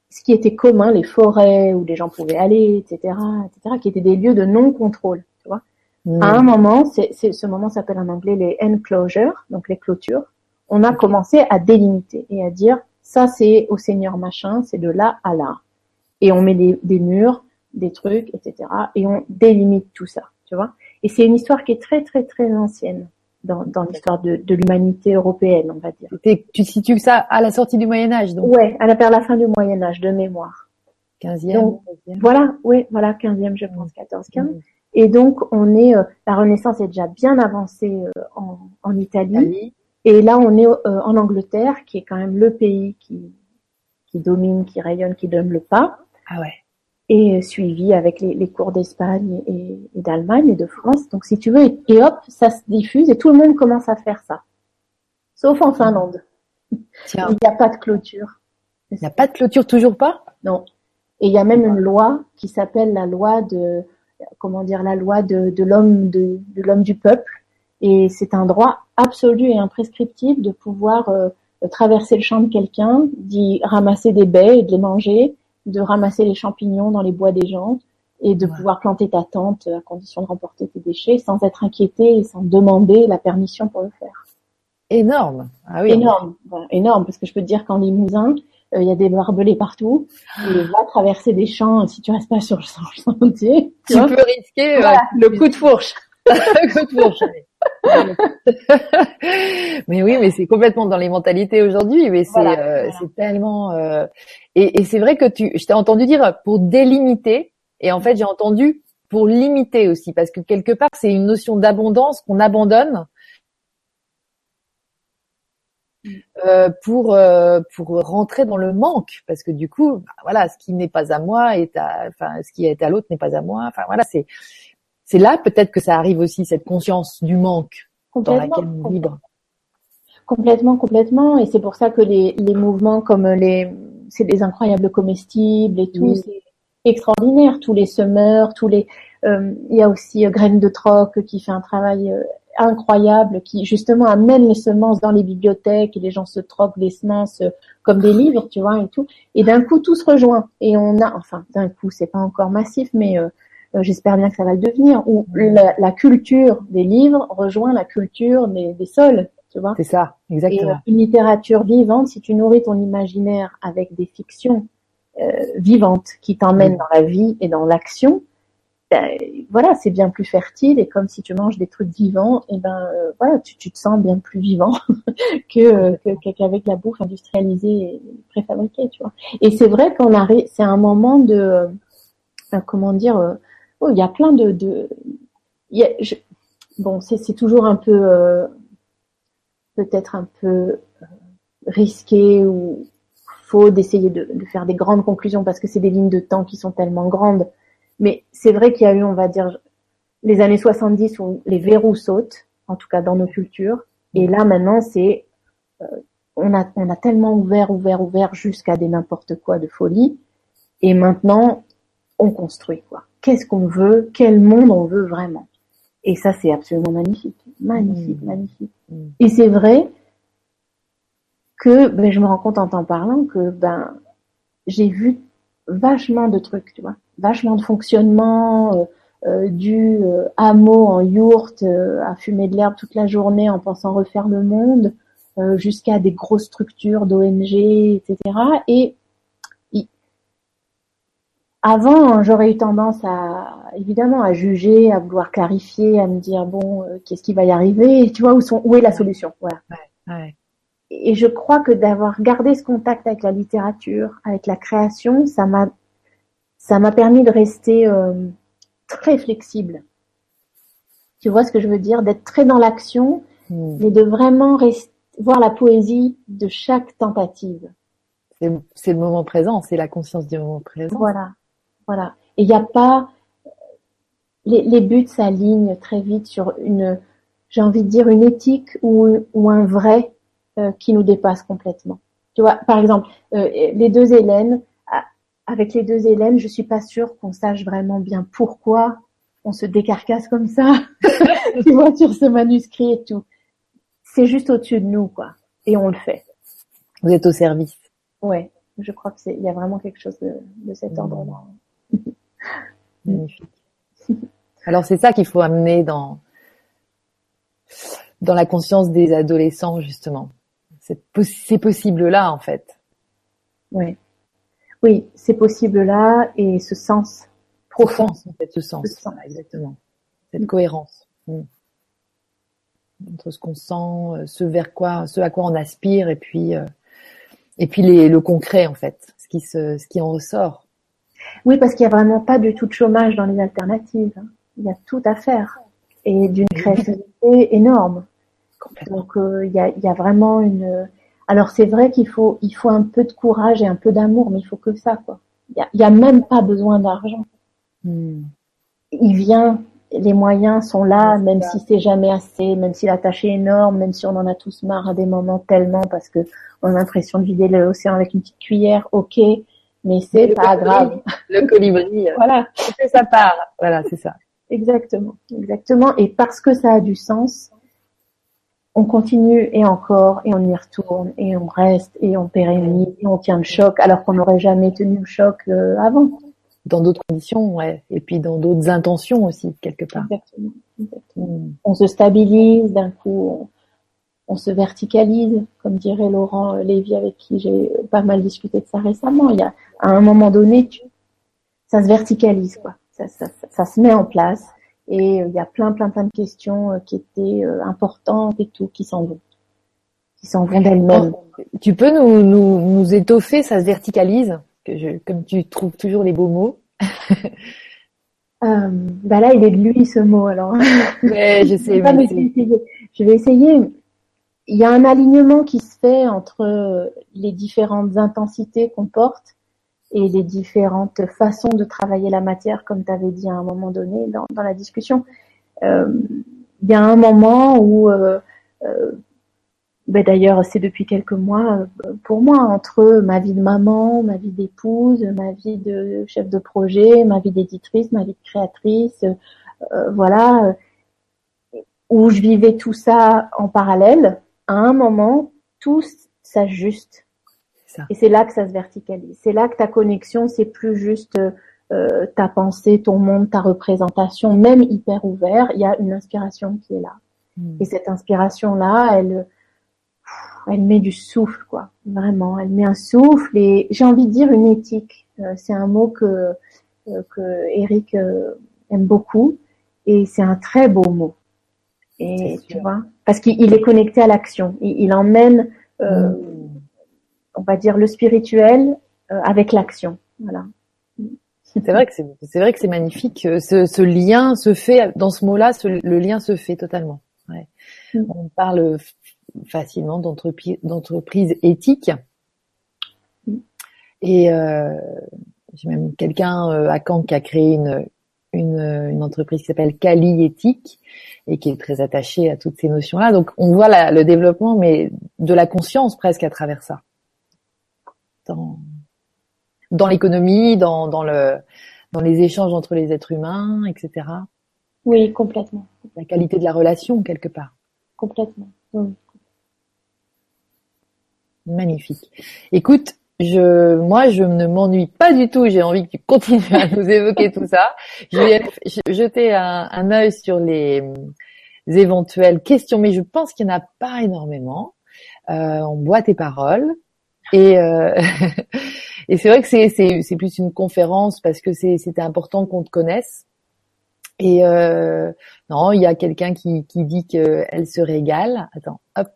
ce qui était commun, les forêts où les gens pouvaient aller, etc., etc., qui étaient des lieux de non-contrôle. À un moment, c'est, ce moment s'appelle en anglais les enclosures, donc les clôtures. On a commencé à délimiter et à dire ça c'est au Seigneur machin, c'est de là à là. Et on met des, des murs, des trucs, etc. Et on délimite tout ça, tu vois. Et c'est une histoire qui est très très très ancienne dans, dans l'histoire de, de l'humanité européenne, on va dire. Tu situes ça à la sortie du Moyen Âge, donc? Ouais, à la, vers la fin du Moyen Âge, de mémoire. 15e, Voilà, oui, voilà, 15e, je pense, 14, 15. Et donc, on est, euh, la Renaissance est déjà bien avancée euh, en, en Italie. Et là, on est euh, en Angleterre, qui est quand même le pays qui, qui domine, qui rayonne, qui donne le pas. Ah ouais. Et suivi avec les, les cours d'Espagne et, et d'Allemagne et de France. Donc si tu veux, et, et, hop, ça se diffuse et tout le monde commence à faire ça. Sauf en Finlande. Tiens. Il n'y a pas de clôture. Il n'y a pas de clôture, toujours pas? Non. Et il y a même une loi qui s'appelle la loi de, comment dire, la loi de, de l'homme de, de l'homme du peuple. Et c'est un droit absolu et imprescriptible de pouvoir euh, traverser le champ de quelqu'un, d'y ramasser des baies et de les manger, de ramasser les champignons dans les bois des gens et de Ouais. pouvoir planter ta tente à condition de remporter tes déchets sans être inquiété et sans demander la permission pour le faire. Énorme. Ah oui. Énorme, énorme, parce que je peux te dire qu'en Limousin, il y a des barbelés partout. Et va traverser des champs si tu restes pas sur le sentier. Tu Tu peux risquer euh, Voilà, le coup de fourche. coup de fourche. mais oui, mais c'est complètement dans les mentalités aujourd'hui. Mais c'est euh, voilà. c'est tellement euh, et, et c'est vrai que tu, je t'ai entendu dire pour délimiter et en fait j'ai entendu pour limiter aussi parce que quelque part c'est une notion d'abondance qu'on abandonne euh, pour euh, pour rentrer dans le manque parce que du coup bah, voilà ce qui n'est pas à moi est à enfin ce qui est à l'autre n'est pas à moi enfin voilà c'est c'est là peut-être que ça arrive aussi cette conscience du manque dans laquelle on vibre Complètement, complètement. Et c'est pour ça que les, les mouvements comme les, c'est des incroyables comestibles et tout, Oui. c'est extraordinaire. Tous les semeurs, tous les, euh, il y a aussi euh, Graines de Troc qui fait un travail euh, incroyable, qui justement amène les semences dans les bibliothèques et les gens se troquent des semences euh, comme des livres, tu vois, et tout. Et d'un coup, tout se rejoint. Et on a, enfin, d'un coup, c'est pas encore massif, mais euh, euh, j'espère bien que ça va le devenir, où la, la culture des livres rejoint la culture des, des sols, tu vois. c'est ça Et euh, exactement une littérature vivante, si tu nourris ton imaginaire avec des fictions euh, vivantes qui t'emmènent Mm. dans la vie et dans l'action, ben, voilà, c'est bien plus fertile. Et comme si tu manges des trucs vivants, et ben euh, voilà, tu, te sens bien plus vivant que euh, qu'avec la bouffe industrialisée et préfabriquée, tu vois. Et c'est vrai qu'on arrive, c'est un moment de, euh, comment dire, euh, oh, il y a plein de, de bon, c'est toujours un peu euh, peut-être un peu euh, risqué ou faux d'essayer de, de faire des grandes conclusions parce que c'est des lignes de temps qui sont tellement grandes. Mais c'est vrai qu'il y a eu, on va dire, les années 70 où les verrous sautent, en tout cas dans nos cultures. Et là, maintenant, c'est, euh, on a, on a tellement ouvert, ouvert, ouvert jusqu'à des n'importe quoi de folie. Et maintenant, on construit, quoi. Qu'est-ce qu'on veut? Quel monde on veut vraiment? Et ça, c'est absolument magnifique. Magnifique, Mm. magnifique. Mm. Et c'est vrai que ben, je me rends compte en t'en parlant que ben j'ai vu vachement de trucs, tu vois, vachement de fonctionnement euh, euh, du euh, hameau en yourte euh, à fumer de l'herbe toute la journée en pensant refaire le monde, euh, jusqu'à des grosses structures d'ONG, etc. Et avant, j'aurais eu tendance à évidemment à juger, à vouloir clarifier, à me dire bon, euh, qu'est-ce qui va y arriver, tu vois, où sont, où est la solution, voilà ouais. et je crois que d'avoir gardé ce contact avec la littérature, avec la création, ça m'a ça m'a permis de rester euh, très flexible. Tu vois ce que je veux dire? D'être très dans l'action, Mm. mais de vraiment voir la poésie de chaque tentative. c'est le moment présent c'est la conscience du moment présent Voilà, voilà. Et il n'y a pas les, les buts s'alignent très vite sur une, j'ai envie de dire une éthique ou, ou un vrai euh, qui nous dépasse complètement. Tu vois, par exemple, euh, les deux Hélènes, a- avec les deux Hélènes, je suis pas sûre qu'on sache vraiment bien pourquoi on se décarcasse comme ça, tu vois, sur ce manuscrit et tout. C'est juste au-dessus de nous, quoi. Et on le fait. vous êtes au service Ouais. Je crois que c'est, il y a vraiment quelque chose de, de cet ordre-là. Magnifique. Alors c'est ça qu'il faut amener dans dans la conscience des adolescents justement. C'est possi- ces possibles là en fait. Oui, oui, c'est possible là et ce sens profond. Sens, en fait, ce sens. Ce sens. Voilà, exactement. Cette cohérence Mm. entre ce qu'on sent, euh, ce vers quoi, ce à quoi on aspire et puis euh, et puis les, le concret en fait, ce qui se, ce qui en ressort. Oui, parce qu'il y a vraiment pas du tout de chômage dans les alternatives. hein. Il y a tout à faire et d'une créativité énorme. Donc euh, il y, a, il y a vraiment une. Alors c'est vrai qu'il faut, il faut un peu de courage et un peu d'amour, mais il faut que ça, quoi. Il y a, même pas besoin d'argent. Hmm. Il vient, les moyens sont là, même si c'est jamais assez, même si la tâche est énorme, même si on en a tous marre à des moments tellement parce que on a l'impression de vider l'océan avec une petite cuillère, ok, mais c'est pas grave. Le colibri, voilà, c'est sa part. Voilà, c'est ça. Exactement, exactement. Et parce que ça a du sens, on continue et encore, et on y retourne, et on reste, et on pérennise, et on tient le choc, alors qu'on n'aurait jamais tenu le choc euh, avant. Dans d'autres conditions, ouais, et puis dans d'autres intentions aussi, quelque part. Exactement. On se stabilise, d'un coup, on, se verticalise, comme dirait Laurent Lévy, avec qui j'ai pas mal discuté de ça récemment. Il y a, à un moment donné, ça se verticalise, quoi. Ça, ça, ça se met en place et euh, il y a plein, plein, plein de questions euh, qui étaient euh, importantes et tout, qui s'en vont. Qui s'en vont d'elles-mêmes. Tu peux nous, nous, nous étoffer, ça se verticalise, que je, comme tu trouves toujours les beaux mots. euh, bah là, il est de lui ce mot alors. Ouais, je sais. mais je vais essayer. Il y a un alignement qui se fait entre les différentes intensités qu'on porte et les différentes façons de travailler la matière, comme tu avais dit à un moment donné dans, dans la discussion. Euh, il y a un moment où, euh, euh, ben d'ailleurs c'est depuis quelques mois euh, pour moi, entre ma vie de maman, ma vie d'épouse, ma vie de chef de projet, ma vie d'éditrice, ma vie de créatrice, voilà, où je vivais tout ça en parallèle, à un moment, tout s'ajuste et c'est là que ça se verticalise. C'est là que ta connexion, c'est plus juste euh, ta pensée, ton monde, ta représentation, même hyper ouvert. Il y a une inspiration qui est là. Hmm. Et cette inspiration-là, elle, elle met du souffle, quoi. Vraiment, elle met un souffle et j'ai envie de dire une éthique. Euh, c'est un mot que euh, que Eric euh, aime beaucoup et c'est un très beau mot. Et tu vois, parce qu'il est connecté à l'action. Il, il, emmène euh, hmm on va dire le spirituel euh, avec l'action. Voilà. C'est vrai que c'est c'est vrai que c'est magnifique. Euh, ce, ce, lien se fait dans ce mot-là. le lien se fait totalement. Ouais. Mm. On parle facilement d'entreprise d'entreprise éthique. Mm. Et euh, j'ai même quelqu'un euh, à Caen qui a créé une une, une entreprise qui s'appelle Cali Éthique et qui est très attachée à toutes ces notions-là. Donc on voit la, le développement, mais de la conscience presque à travers ça dans, dans l'économie, dans, dans, le, dans les échanges entre les êtres humains, etc. Oui, complètement. La qualité de la relation, quelque part. Complètement. Magnifique. Écoute, je, moi, je ne m'ennuie pas du tout. J'ai envie que tu continues à nous évoquer tout ça. Je vais jeter un, un œil sur les, éventuelles questions, mais je pense qu'il n'y en a pas énormément. Euh, on boit tes paroles. Et, euh, et c'est vrai que c'est, plus une conférence parce que c'est, c'était important qu'on te connaisse. Et euh, non, il y a quelqu'un qui, qui dit qu'elle se régale. Attends, hop.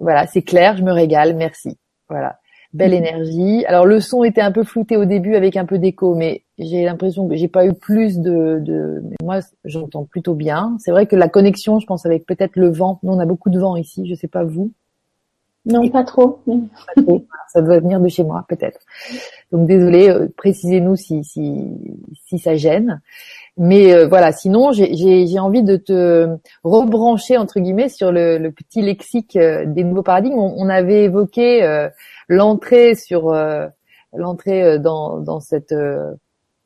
Voilà, c'est clair, je me régale, merci. Voilà. Belle énergie. Alors le son était un peu flouté au début avec un peu d'écho, mais j'ai l'impression que j'ai pas eu plus de, de... moi j'entends plutôt bien. C'est vrai que la connexion, je pense avec peut-être le vent. Nous on a beaucoup de vent ici, je sais pas vous. Non, pas trop. Ça doit venir de chez moi, peut-être. Donc désolé, euh, précisez-nous si, ça gêne. Mais euh, voilà, sinon j'ai envie de te rebrancher entre guillemets sur le, petit lexique euh, des nouveaux paradigmes. On, on avait évoqué l'entrée sur l'entrée dans, dans cette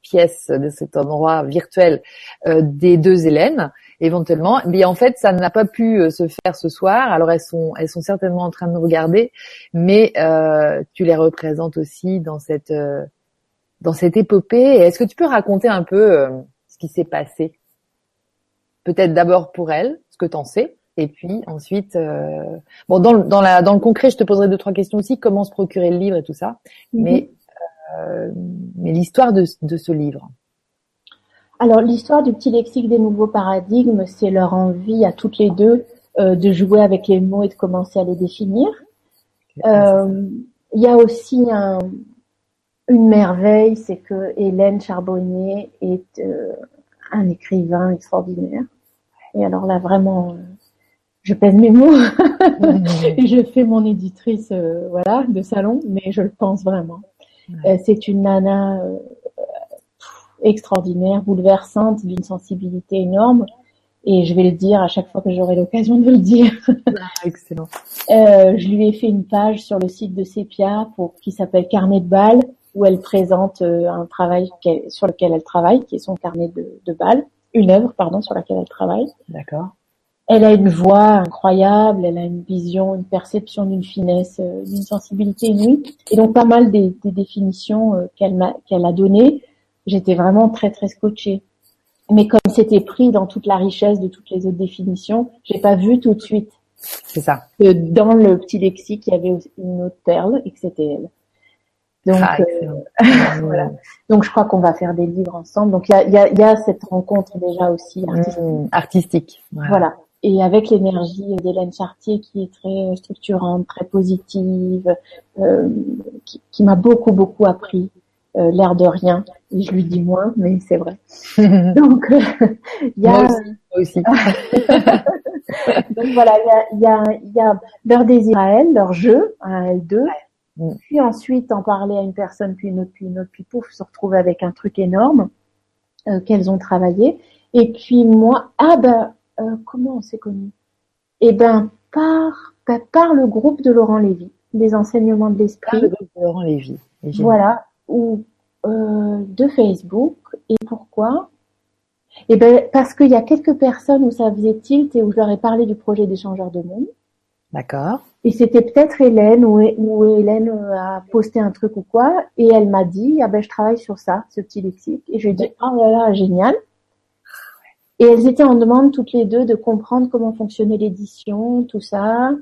pièce de cet endroit virtuel des deux Hélènes éventuellement. Mais en fait, ça n'a pas pu euh, se faire ce soir. Alors elles sont, elles sont certainement en train de nous regarder, mais euh, tu les représentes aussi dans cette, euh, dans cette épopée. Est-ce que tu peux raconter un peu ce qui s'est passé? Peut-être d'abord pour elles, ce que tu en sais, et puis ensuite, bon, dans, dans, la, dans le concret, je te poserai deux trois questions aussi. Comment se procurer le livre et tout ça, mm-hmm. mais mais l'histoire de, de ce livre. Alors l'histoire du petit lexique des nouveaux paradigmes, c'est leur envie à toutes les deux euh, de jouer avec les mots et de commencer à les définir. Euh, il y a aussi un, une merveille, c'est que Hélène Charbonnier est euh, un écrivain extraordinaire. Et alors là vraiment, je pèse mes mots. et je fais mon éditrice, euh, voilà, de salon, mais je le pense vraiment. Euh, c'est une nana euh, extraordinaire, bouleversante, d'une sensibilité énorme. Et je vais le dire à chaque fois que j'aurai l'occasion de le dire. Excellent. je lui ai fait une page sur le site de Sepia pour qui s'appelle Carnet de balles où elle présente un travail sur lequel elle travaille, qui est son carnet de, de balles, une œuvre pardon sur laquelle elle travaille. D'accord. Elle a une voix incroyable, elle a une vision, une perception d'une finesse, euh, d'une sensibilité inouïe. Et donc pas mal des, des définitions euh, qu'elle m'a qu'elle a données, j'étais vraiment très très scotchée. Mais comme c'était pris dans toute la richesse de toutes les autres définitions, j'ai pas vu tout de suite. C'est ça. Que dans le petit lexique, il y avait une autre perle et que c'était elle. Donc, ah, euh, voilà. Donc, je crois qu'on va faire des livres ensemble. Donc, il y a, y, a, y a, cette rencontre déjà aussi artistique. Mmh, artistique. Voilà et avec l'énergie d'Hélène Chartier qui est très structurante, très positive, euh, qui, qui m'a beaucoup beaucoup appris, euh, l'air de rien. Et je lui dis moins, mais c'est vrai. Donc il y a moi aussi. Moi aussi. Donc voilà, il y a, y, a, y a leur désir à elles, leur jeu à elles deux. Mm. Puis ensuite en parler à une personne, puis une autre, puis une autre, puis pouf, se retrouver avec un truc énorme euh, qu'elles ont travaillé. Et puis moi, ah ben euh, comment on s'est connus? Eh ben par, ben, par le groupe de Laurent Lévy, les enseignements de l'esprit. le groupe de Laurent Lévy. Voilà, ou euh, de Facebook. Et pourquoi? Eh ben parce qu'il y a quelques personnes où ça faisait tilt et où je leur ai parlé du projet d'échangeur de monde. D'accord. Et c'était peut-être Hélène ou, ou, Hélène a posté un truc ou quoi, et elle m'a dit ah ben je travaille sur ça, ce petit lexique. Et je lui ai dit oh là là génial. Et elles étaient en demande toutes les deux de comprendre comment fonctionnait l'édition, tout ça,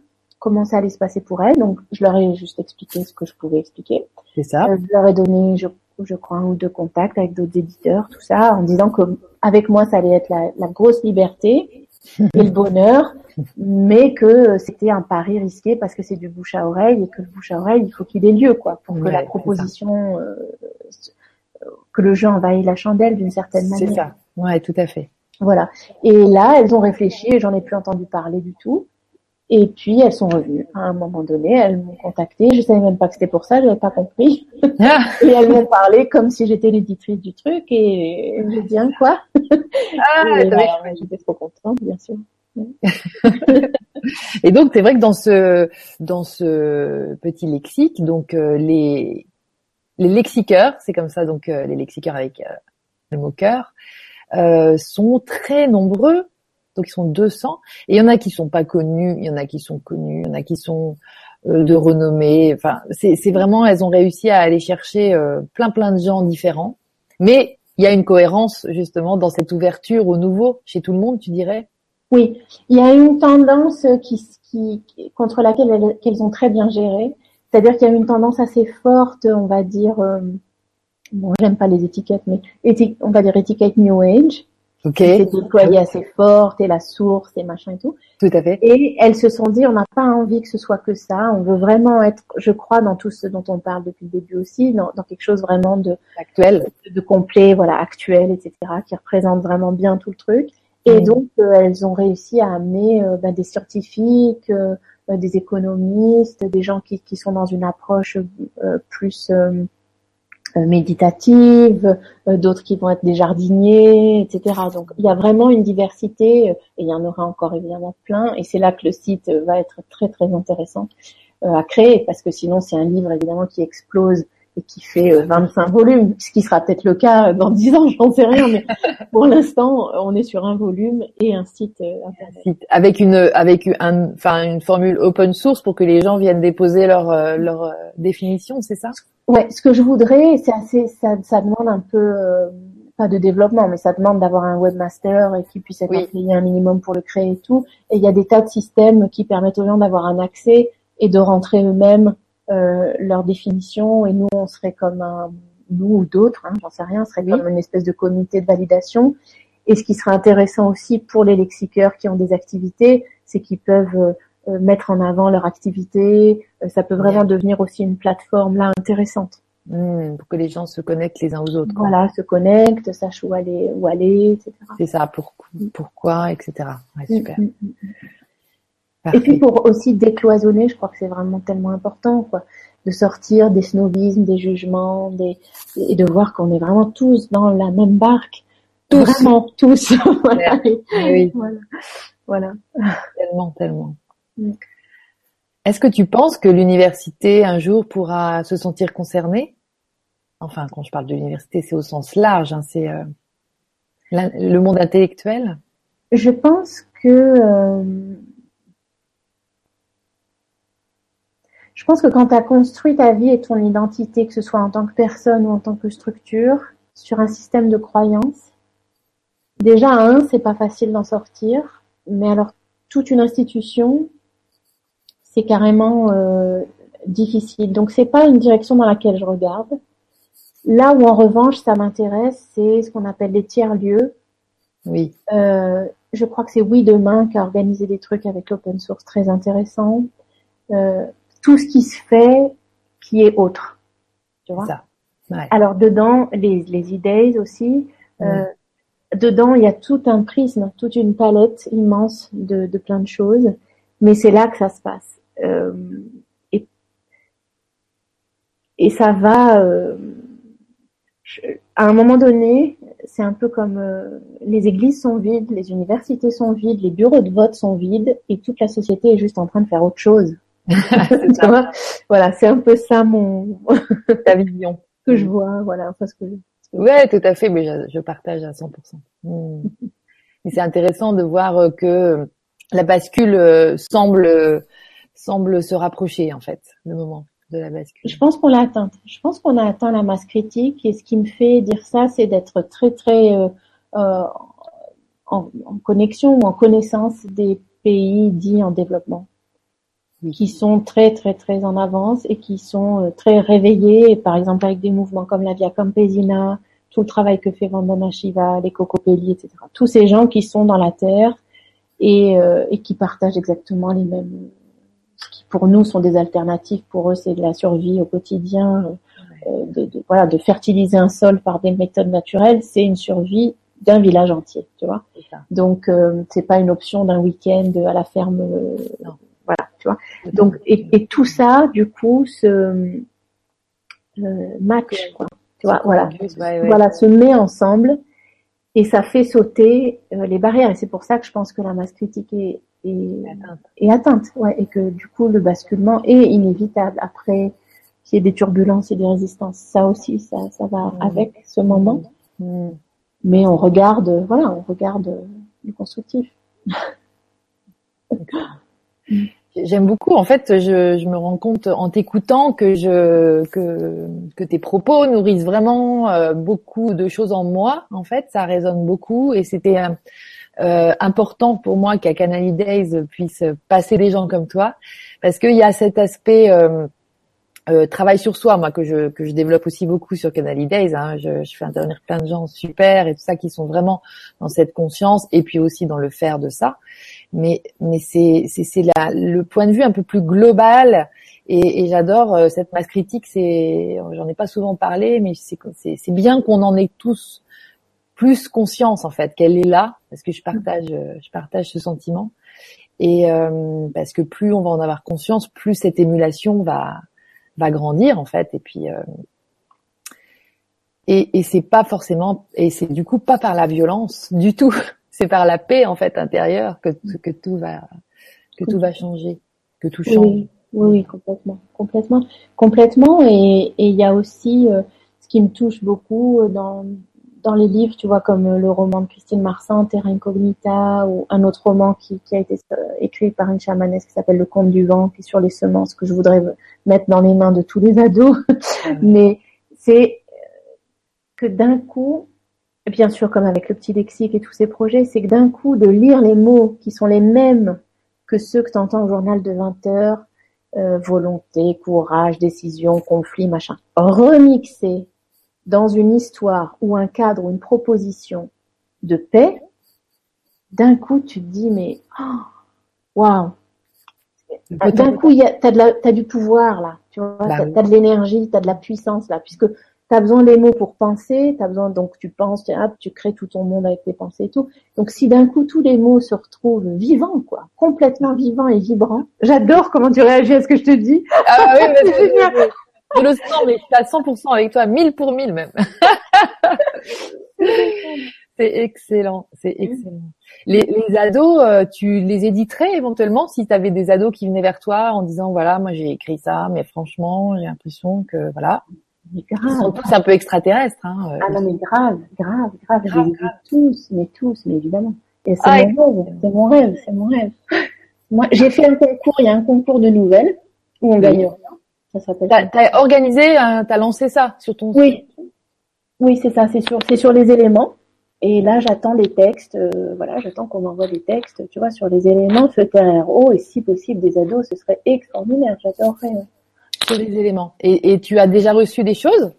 comment ça allait se passer pour elles. Donc, je leur ai juste expliqué ce que je pouvais expliquer. C'est ça. Euh, je leur ai donné, je, je, crois, un ou deux contacts avec d'autres éditeurs, tout ça, en disant que avec moi, ça allait être la, la grosse liberté et le bonheur, mais que c'était un pari risqué parce que c'est du bouche à oreille et que le bouche à oreille, il faut qu'il ait lieu, quoi, pour que la proposition, euh, que le jeu envahisse la chandelle d'une certaine manière. C'est ça. Ouais, tout à fait. Voilà. Et là, elles ont réfléchi et j'en ai plus entendu parler du tout. Et puis elles sont revenues à un moment donné, elles m'ont contacté, je savais même pas que c'était pour ça, j'avais pas compris. Ah. et elles m'ont parlé comme si j'étais l'éditrice du truc et j'ai dit hein, quoi? Ah, bah, j'étais trop contente, bien sûr. et donc c'est vrai que dans ce dans ce petit lexique, donc euh, les les lexiqueurs, c'est comme ça donc euh, les lexiqueurs avec euh, le mot cœur, euh, sont très nombreux. Donc ils sont 200 et il y en a qui sont pas connus, il y en a qui sont connus, il y en a qui sont euh, de renommée. Enfin, c'est vraiment elles ont réussi à aller chercher euh, plein plein de gens différents. Mais il y a une cohérence justement dans cette ouverture au nouveau chez tout le monde, tu dirais? Oui, il y a une tendance qui, qui contre laquelle elles, ont très bien géré. C'est-à-dire qu'il y a une tendance assez forte, on va dire, bon, j'aime pas les étiquettes, mais on va dire étiquette New Age. Ok. C'est déployé assez forte et la source et machin et tout. Tout à fait. Et elles se sont dit, on n'a pas envie que ce soit que ça. On veut vraiment être, je crois, dans tout ce dont on parle depuis le début aussi, dans, dans quelque chose vraiment de actuel, de, complet, voilà, actuel, etc., qui représente vraiment bien tout le truc. Et donc, euh, elles ont réussi à amener euh, ben, des scientifiques, euh, des économistes, des gens qui, qui sont dans une approche plus euh, méditatives, euh, d'autres qui vont être des jardiniers, etc. Donc il y a vraiment une diversité euh, et il y en aura encore évidemment plein et c'est là que le site va être très très intéressant à créer parce que sinon c'est un livre évidemment qui explose et qui fait 25 volumes, ce qui sera peut-être le cas dans 10 ans, j'en sais rien, mais pour l'instant, on est sur un volume et un site internet. Avec une avec un, enfin une formule open source pour que les gens viennent déposer leur leur définition, c'est ça? Ouais, ce que je voudrais, c'est assez, ça, ça demande un peu, euh, pas de développement, mais ça demande d'avoir un webmaster et qui puisse être payé un minimum pour le créer et tout. Et il y a des tas de systèmes qui permettent aux gens d'avoir un accès et de rentrer eux-mêmes euh, leur définition. Et nous, on serait comme un, nous ou d'autres, hein, j'en sais rien, on serait comme une espèce de comité de validation. Et ce qui serait intéressant aussi pour les lexiqueurs qui ont des activités, c'est qu'ils peuvent euh, mettre en avant leur activité. Euh, ça peut vraiment devenir aussi une plateforme là intéressante. Mmh, pour que les gens se connectent les uns aux autres. Voilà, se connectent, sachent où aller, où aller, etc. C'est ça, pour, pourquoi, etc. Ouais, mm, super. Mm, mm, Et puis pour aussi décloisonner, je crois que c'est vraiment tellement important, quoi, de sortir des snobismes, des jugements, des et de voir qu'on est vraiment tous dans la même barque, tous. vraiment tous. voilà. Oui. voilà. Tellement, tellement. Mm. Est-ce que tu penses que l'université un jour pourra se sentir concernée? Enfin, quand je parle de l'université, c'est au sens large, hein, c'est euh, le monde intellectuel? Je pense que euh, je pense que quand tu as construit ta vie et ton identité, que ce soit en tant que personne ou en tant que structure, sur un système de croyances, déjà un, c'est pas facile d'en sortir, mais alors toute une institution, c'est carrément euh, difficile. Donc c'est pas une direction dans laquelle je regarde. Là où en revanche ça m'intéresse, c'est ce qu'on appelle les tiers lieux. Oui. Euh, je crois que c'est Oui Demain qui a organisé des trucs avec l'open source très intéressants. Euh, tout ce qui se fait qui est autre. Tu vois? Ça. Ouais. Alors dedans, les, les idées aussi. Euh, dedans, il y a tout un prisme, toute une palette immense de, de plein de choses. Mais c'est là que ça se passe. Euh, et, et ça va. Euh, à un moment donné, c'est un peu comme euh, les églises sont vides, les universités sont vides, les bureaux de vote sont vides, et toute la société est juste en train de faire autre chose. voilà, c'est un peu ça mon ta vision que je vois. Voilà, parce que. Ouais, tout à fait, mais je, je partage à 100%. Hmm. Mais c'est intéressant de voir que la bascule semble semble se rapprocher en fait, le moment de la bascule. Je pense qu'on l'a atteinte. Je pense qu'on a atteint la masse critique et ce qui me fait dire ça, c'est d'être très très euh, euh, en, en, connexion ou en connaissance des pays dits en développement, qui sont très très très en avance et qui sont euh, très réveillés, par exemple avec des mouvements comme la Via Campesina, tout le travail que fait Vandana Shiva, les Cocopelli, etc. Tous ces gens qui sont dans la terre et, euh, et qui partagent exactement les mêmes pour nous sont des alternatives, pour eux c'est de la survie au quotidien, euh, de, de, voilà, de fertiliser un sol par des méthodes naturelles, c'est une survie d'un village entier, tu vois. Donc euh, c'est pas une option d'un week-end à la ferme, euh, voilà, tu vois. Donc et, et, tout ça du coup se euh, match, quoi. Tu vois, voilà, voilà, se met ensemble et ça fait sauter les barrières. Et c'est pour ça que je pense que la masse critique est, et, et atteinte. Ouais, et que du coup le basculement est inévitable après qu'il y ait des turbulences et des résistances. Ça aussi, ça, ça va mmh. avec ce moment. Mmh. Mais on regarde, voilà, on regarde le constructif. J'aime beaucoup. En fait, je, je, me rends compte en t'écoutant que je que que tes propos nourrissent vraiment euh, beaucoup de choses en moi. En fait, ça résonne beaucoup et c'était euh, important pour moi qu'à Canal Days puisse passer des gens comme toi, parce qu'il y a cet aspect euh, euh, travail sur soi, moi que je que je développe aussi beaucoup sur Canal Days. Hein. Je, je, fais intervenir plein de gens super et tout ça qui sont vraiment dans cette conscience et puis aussi dans le faire de ça. Mais mais c'est c'est c'est le point de vue un peu plus global et, et j'adore euh, cette masse critique. C'est j'en ai pas souvent parlé, mais c'est c'est bien qu'on en ait tous plus conscience en fait qu'elle est là parce que je partage je partage ce sentiment. Et euh, parce que plus on va en avoir conscience plus cette émulation va va grandir en fait. Et puis euh, et, et c'est pas forcément et c'est du coup pas par la violence du tout c'est par la paix en fait intérieure que que tout va que tout va changer que tout change. oui oui, complètement complètement complètement. Et il y a aussi euh, ce qui me touche beaucoup dans dans les livres, tu vois, comme le roman de Christine Marsan, Terra Incognita, ou un autre roman qui, qui a été euh, écrit par une chamanesse qui s'appelle Le Conte du Vent, qui est sur les semences, que je voudrais mettre dans les mains de tous les ados. Mais c'est euh, que d'un coup, bien sûr, comme avec le petit lexique et tous ces projets, c'est que d'un coup, de lire les mots qui sont les mêmes que ceux que tu entends au journal de 20 heures, euh, volonté, courage, décision, conflit, machin, remixé dans une histoire ou un cadre ou une proposition de paix, d'un coup tu te dis mais oh, waouh d'un coup tu as, du pouvoir là tu vois bah t'as, as de l'énergie t'as de la puissance là puisque tu tu as besoin des mots pour penser, tu as besoin donc tu penses, tu crées tout ton monde avec tes pensées et tout. Donc si d'un coup tous les mots se retrouvent vivants quoi, complètement vivants et vibrants. J'adore comment tu réagis à ce que je te dis. Ah oui, mais je, le sens mais je suis à 100% avec toi, 1000 pour 1000 même. c'est excellent, c'est excellent. Les, les ados, euh, tu les éditerais éventuellement si tu avais des ados qui venaient vers toi en disant voilà, moi j'ai écrit ça, mais franchement, j'ai l'impression que voilà. Mais grave. Ils sont tous un peu extraterrestres. Hein, euh. Ah non mais grave, grave, grave. grave, grave. Tous, mais tous, mais évidemment. Et c'est ah, mon rêve, c'est mon rêve, c'est mon rêve. Moi, j'ai fait un concours, il y a un concours de nouvelles où on gagne rien. Ça s'appelle. T'as, as organisé, t'as lancé ça sur ton. Oui. Oui, c'est ça, c'est sur, c'est sur les éléments. Et là, j'attends les textes, euh, voilà, j'attends qu'on m'envoie des textes, tu vois, sur les éléments feu, terre, et si possible des ados, ce serait extraordinaire, j'adorerais. Sur les éléments. Et, et tu as déjà reçu des choses?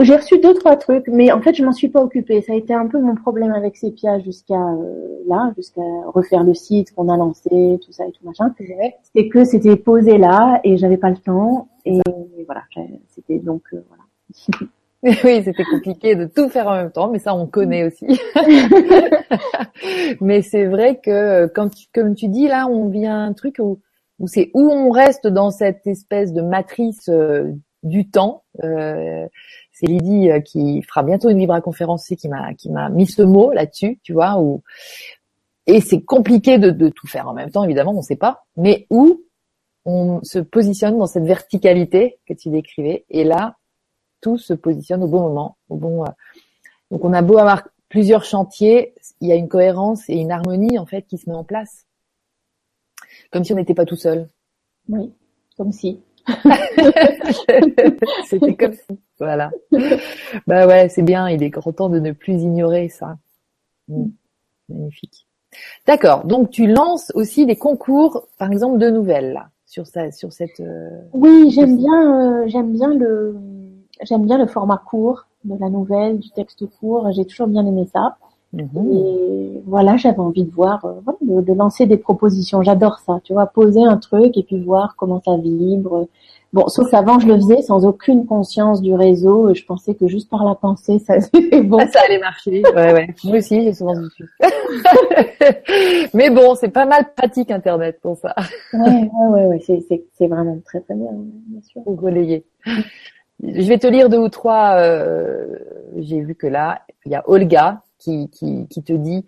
J'ai reçu deux, trois trucs, mais en fait, je m'en suis pas occupée. Ça a été un peu mon problème avec Sepia jusqu'à euh, là, jusqu'à refaire le site qu'on a lancé, tout ça et tout machin. C'est que c'était posé là et j'avais pas le temps. Et voilà, c'était donc, euh, voilà. Oui, c'était compliqué de tout faire en même temps, mais ça on connaît aussi. mais c'est vrai que quand tu, comme tu dis là, on vient un truc où, où c'est où on reste dans cette espèce de matrice euh, du temps. Euh, c'est Lydie euh, qui fera bientôt une Vibra conférence qui m'a qui m'a mis ce mot là-dessus, tu vois. Et c'est compliqué de, tout faire en même temps, évidemment, on ne sait pas, mais où on se positionne dans cette verticalité que tu décrivais. Et là, tout se positionne au bon moment, bon. Euh, donc on a beau avoir plusieurs chantiers, il y a une cohérence et une harmonie en fait qui se met en place, comme si on n'était pas tout seul. Oui, comme si. C'était comme si. Voilà. Bah ouais, c'est bien. Il est grand temps de ne plus ignorer ça. Mm. Magnifique. D'accord. Donc tu lances aussi des concours, par exemple, de nouvelles là, sur ça, sur cette. Euh, oui, j'aime bien, euh, j'aime bien le j'aime bien le format court de la nouvelle, du texte court. J'ai toujours bien aimé ça. Mhm. Et voilà, j'avais envie de voir, euh, de, lancer des propositions. J'adore ça, tu vois, poser un truc et puis voir comment ça vibre. Bon, sauf qu'avant, je le faisais sans aucune conscience du réseau. Je pensais que juste par la pensée, ça bon. ça allait marcher. Ouais, ouais. Moi aussi, j'ai souvent dit Mais bon, c'est pas mal pratique Internet pour ça. ouais, ouais, ouais, C'est vraiment très très bien, bien sûr. Pour relayer. Je vais te lire deux ou trois. Euh, J'ai vu que là, il y a Olga qui, qui, qui te dit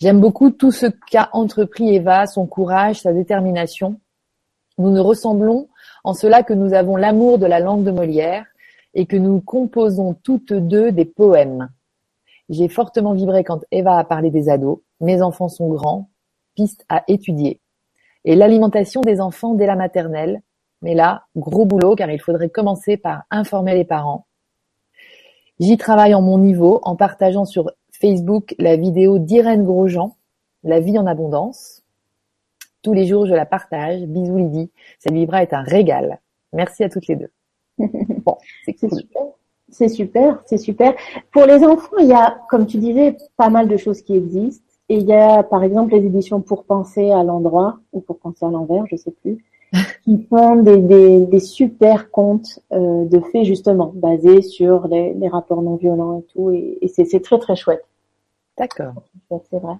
J'aime beaucoup tout ce qu'a entrepris Eva, son courage, sa détermination. Nous nous ressemblons en cela que nous avons l'amour de la langue de Molière et que nous composons toutes deux des poèmes. J'ai fortement vibré quand Eva a parlé des ados. Mes enfants sont grands, piste à étudier. Et l'alimentation des enfants dès la maternelle, mais là, gros boulot car il faudrait commencer par informer les parents. J'y travaille en mon niveau en partageant sur Facebook la vidéo d'Irène Grosjean, La vie en abondance. Tous les jours, je la partage. Bisous Lydie. Cette Vibra est un régal. Merci à toutes les deux. Bon, c'est super. C'est super, c'est super. Pour les enfants, il y a, comme tu disais, pas mal de choses qui existent. Et il y a, par exemple, les éditions pour penser à l'endroit ou pour penser à l'envers, je sais plus qui font des, des, des super contes euh, de faits justement basés sur les, les, rapports non violents et tout et, et c'est très très chouette. D'accord. C'est vrai.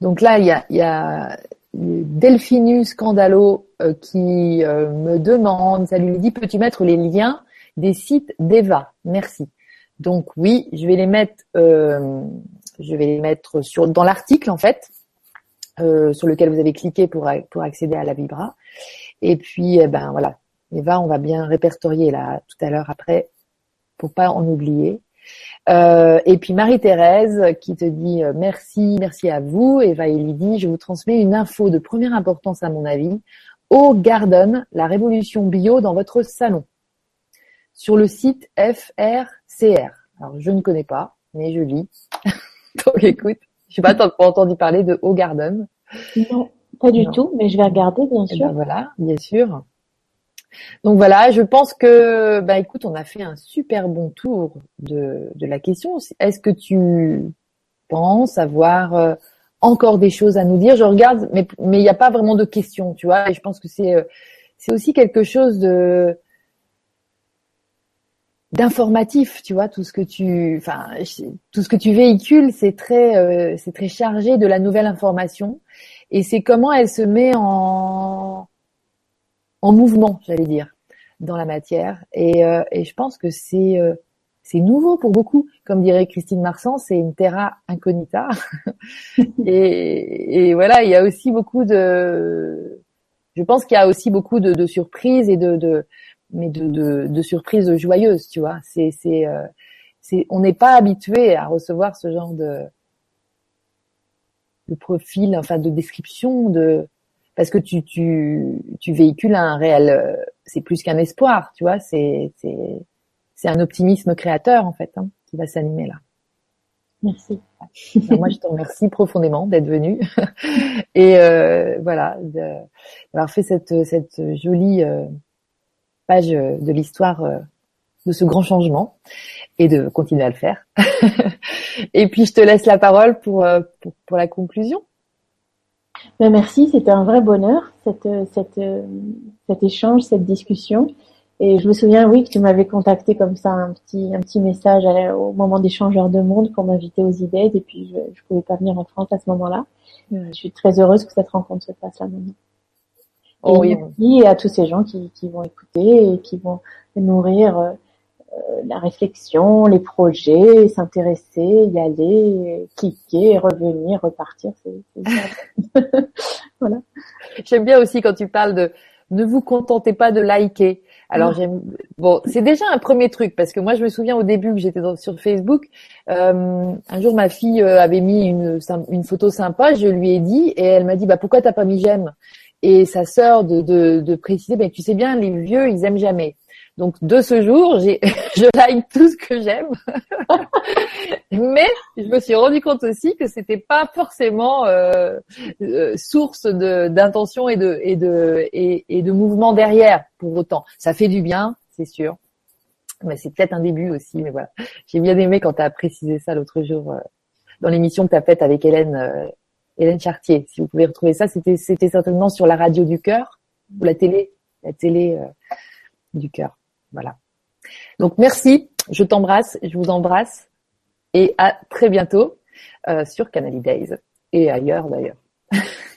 Donc là il y a, y a Delphinus Scandalo euh, qui euh, me demande, ça lui dit peux-tu mettre les liens des sites d'Eva? Merci. Donc oui, je vais les mettre, euh, je vais les mettre sur dans l'article en fait. Euh, sur lequel vous avez cliqué pour, pour accéder à la Vibra. Et puis, eh ben voilà, Eva, on va bien répertorier là tout à l'heure après pour pas en oublier. Euh, et puis Marie-Thérèse qui te dit euh, merci, merci à vous. Eva et Lydie, je vous transmets une info de première importance à mon avis. Au Garden, la révolution bio dans votre salon. Sur le site FRCR. Alors je ne connais pas, mais je lis. Donc écoute, je sais pas, entendu parler de Haut Garden? Non, pas du tout, mais je vais regarder, bien eh sûr. Ben voilà, bien sûr. Donc voilà, je pense que, bah écoute, on a fait un super bon tour de, de la question. Est-ce que tu penses avoir euh, encore des choses à nous dire? Je regarde, mais mais il n'y a pas vraiment de questions, tu vois. Et je pense que c'est euh, c'est aussi quelque chose de d'informatif, tu vois, tout ce que tu, enfin, tout ce que tu véhicules, c'est très, euh, c'est très chargé de la nouvelle information, et c'est comment elle se met en, en mouvement, j'allais dire, dans la matière, et, euh, et je pense que c'est, euh, c'est nouveau pour beaucoup, comme dirait Christine Marsan, c'est une terra incognita, et, et voilà, il y a aussi beaucoup de, je pense qu'il y a aussi beaucoup de, de surprises et de, de mais de, de, de surprises joyeuses, tu vois. C'est, c'est, euh, c'est, on n'est pas habitué à recevoir ce genre de, de profil, enfin de description, de parce que tu, tu, tu véhicules un réel, euh, c'est plus qu'un espoir, tu vois. C'est, c'est, c'est un optimisme créateur en fait hein, qui va s'animer là. Merci. Moi, je te remercie profondément d'être venu et euh, voilà d'avoir fait cette cette jolie euh, page euh, de l'histoire de ce grand changement et de continuer à le faire. et puis je te laisse la parole pour, euh, pour, la conclusion. Ben, merci, c'était un vrai bonheur cette, cette, cet échange, cette discussion. Et je me souviens, oui, que tu m'avais contacté comme ça un petit, un petit message au moment d'échangeurs de monde pour m'inviter aux idées. Et puis je, je pouvais pas venir en France à ce moment-là. Je suis très heureuse que cette rencontre se fasse là maintenant. Et oh, merci à tous ces gens qui, qui, vont écouter et qui vont nourrir euh, la réflexion, les projets, s'intéresser, y aller, cliquer, revenir, repartir. C'est, voilà. J'aime bien aussi quand tu parles de ne vous contentez pas de liker. Alors j'aime bon, c'est déjà un premier truc parce que moi je me souviens au début que j'étais sur Facebook, euh, un jour ma fille euh, avait mis une, une photo sympa, je lui ai dit et elle m'a dit bah pourquoi t'as pas mis j'aime? Et sa sœur de, de, de préciser, ben, tu sais bien, les vieux, ils aiment jamais. Donc de ce jour, je like tout ce que j'aime, mais je me suis rendu compte aussi que c'était pas forcément euh, euh, source d'intention et de et de et, de mouvement derrière. Pour autant, ça fait du bien, c'est sûr, mais c'est peut-être un début aussi. Mais voilà, j'ai bien aimé quand tu as précisé ça l'autre jour euh, dans l'émission que tu as faite avec Hélène euh, Hélène Chartier. Si vous pouvez retrouver ça, c'était c'était certainement sur la radio du cœur ou la télé, la télé du cœur. Voilà. Donc merci, je t'embrasse, je vous embrasse et à très bientôt euh, sur Canary Days et ailleurs d'ailleurs.